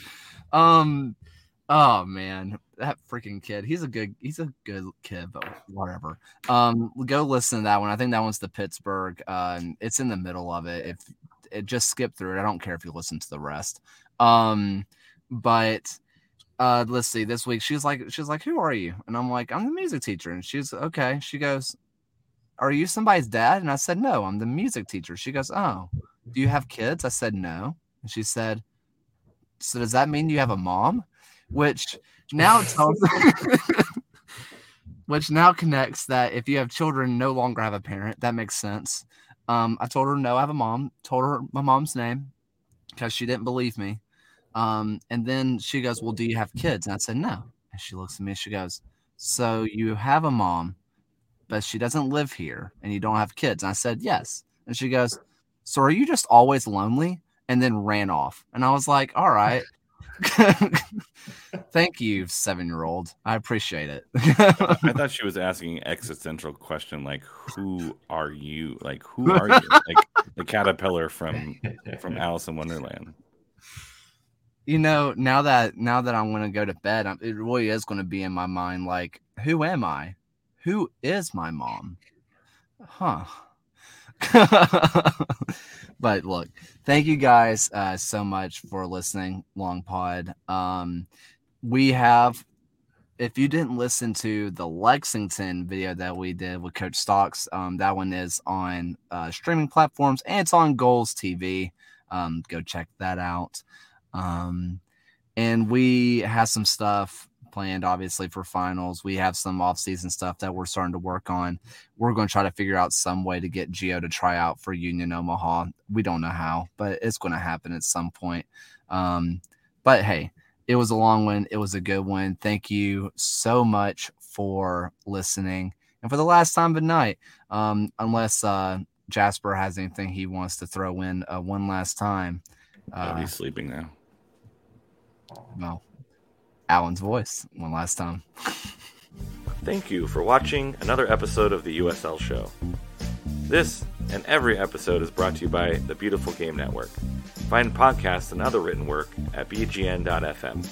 Um, oh man, that freaking kid. He's a good. He's a good kid, but whatever. Um, go listen to that one. I think that one's the Pittsburgh. Uh, it's in the middle of it. If just skip through it. I don't care if you listen to the rest. Um, but uh, let's see. This week she's like, she's like, who are you? And I'm like, I'm the music teacher. And she's okay. She goes, Are you somebody's dad? And I said, No, I'm the music teacher. She goes, Oh, do you have kids? I said, No. And she said, So does that mean you have a mom? Which now tells *laughs* which now connects that if you have children no longer have a parent, that makes sense. Um, I told her no, I have a mom. Told her my mom's name because she didn't believe me. Um, and then she goes, "Well, do you have kids?" And I said, "No." And she looks at me. She goes, "So you have a mom, but she doesn't live here, and you don't have kids?" And I said, "Yes." And she goes, "So are you just always lonely?" And then ran off. And I was like, "All right." *laughs* Thank you, seven year old. I appreciate it. I thought she was asking existential question like, "Who are you? Like, who are you? Like the caterpillar from from Alice in Wonderland." You know, now that now that I'm going to go to bed, it really is going to be in my mind. Like, who am I? Who is my mom? Huh. *laughs* but look, thank you guys uh, so much for listening, Long Pod. Um, we have, if you didn't listen to the Lexington video that we did with Coach Stocks, um, that one is on uh, streaming platforms and it's on Goals TV. Um, go check that out. Um, and we have some stuff planned, obviously, for finals. We have some off-season stuff that we're starting to work on. We're going to try to figure out some way to get Geo to try out for Union Omaha. We don't know how, but it's going to happen at some point. Um, but hey, it was a long one. It was a good one. Thank you so much for listening. And for the last time of the night, um, unless uh, Jasper has anything he wants to throw in uh, one last time. Uh, he's sleeping now. Well, Alen's voice one last time. Thank you for watching another episode of the USL Show. This and every episode is brought to you by the Beautiful Game Network. Find podcasts and other written work at bgn.fm.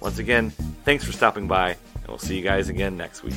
Once again, thanks for stopping by, and we'll see you guys again next week.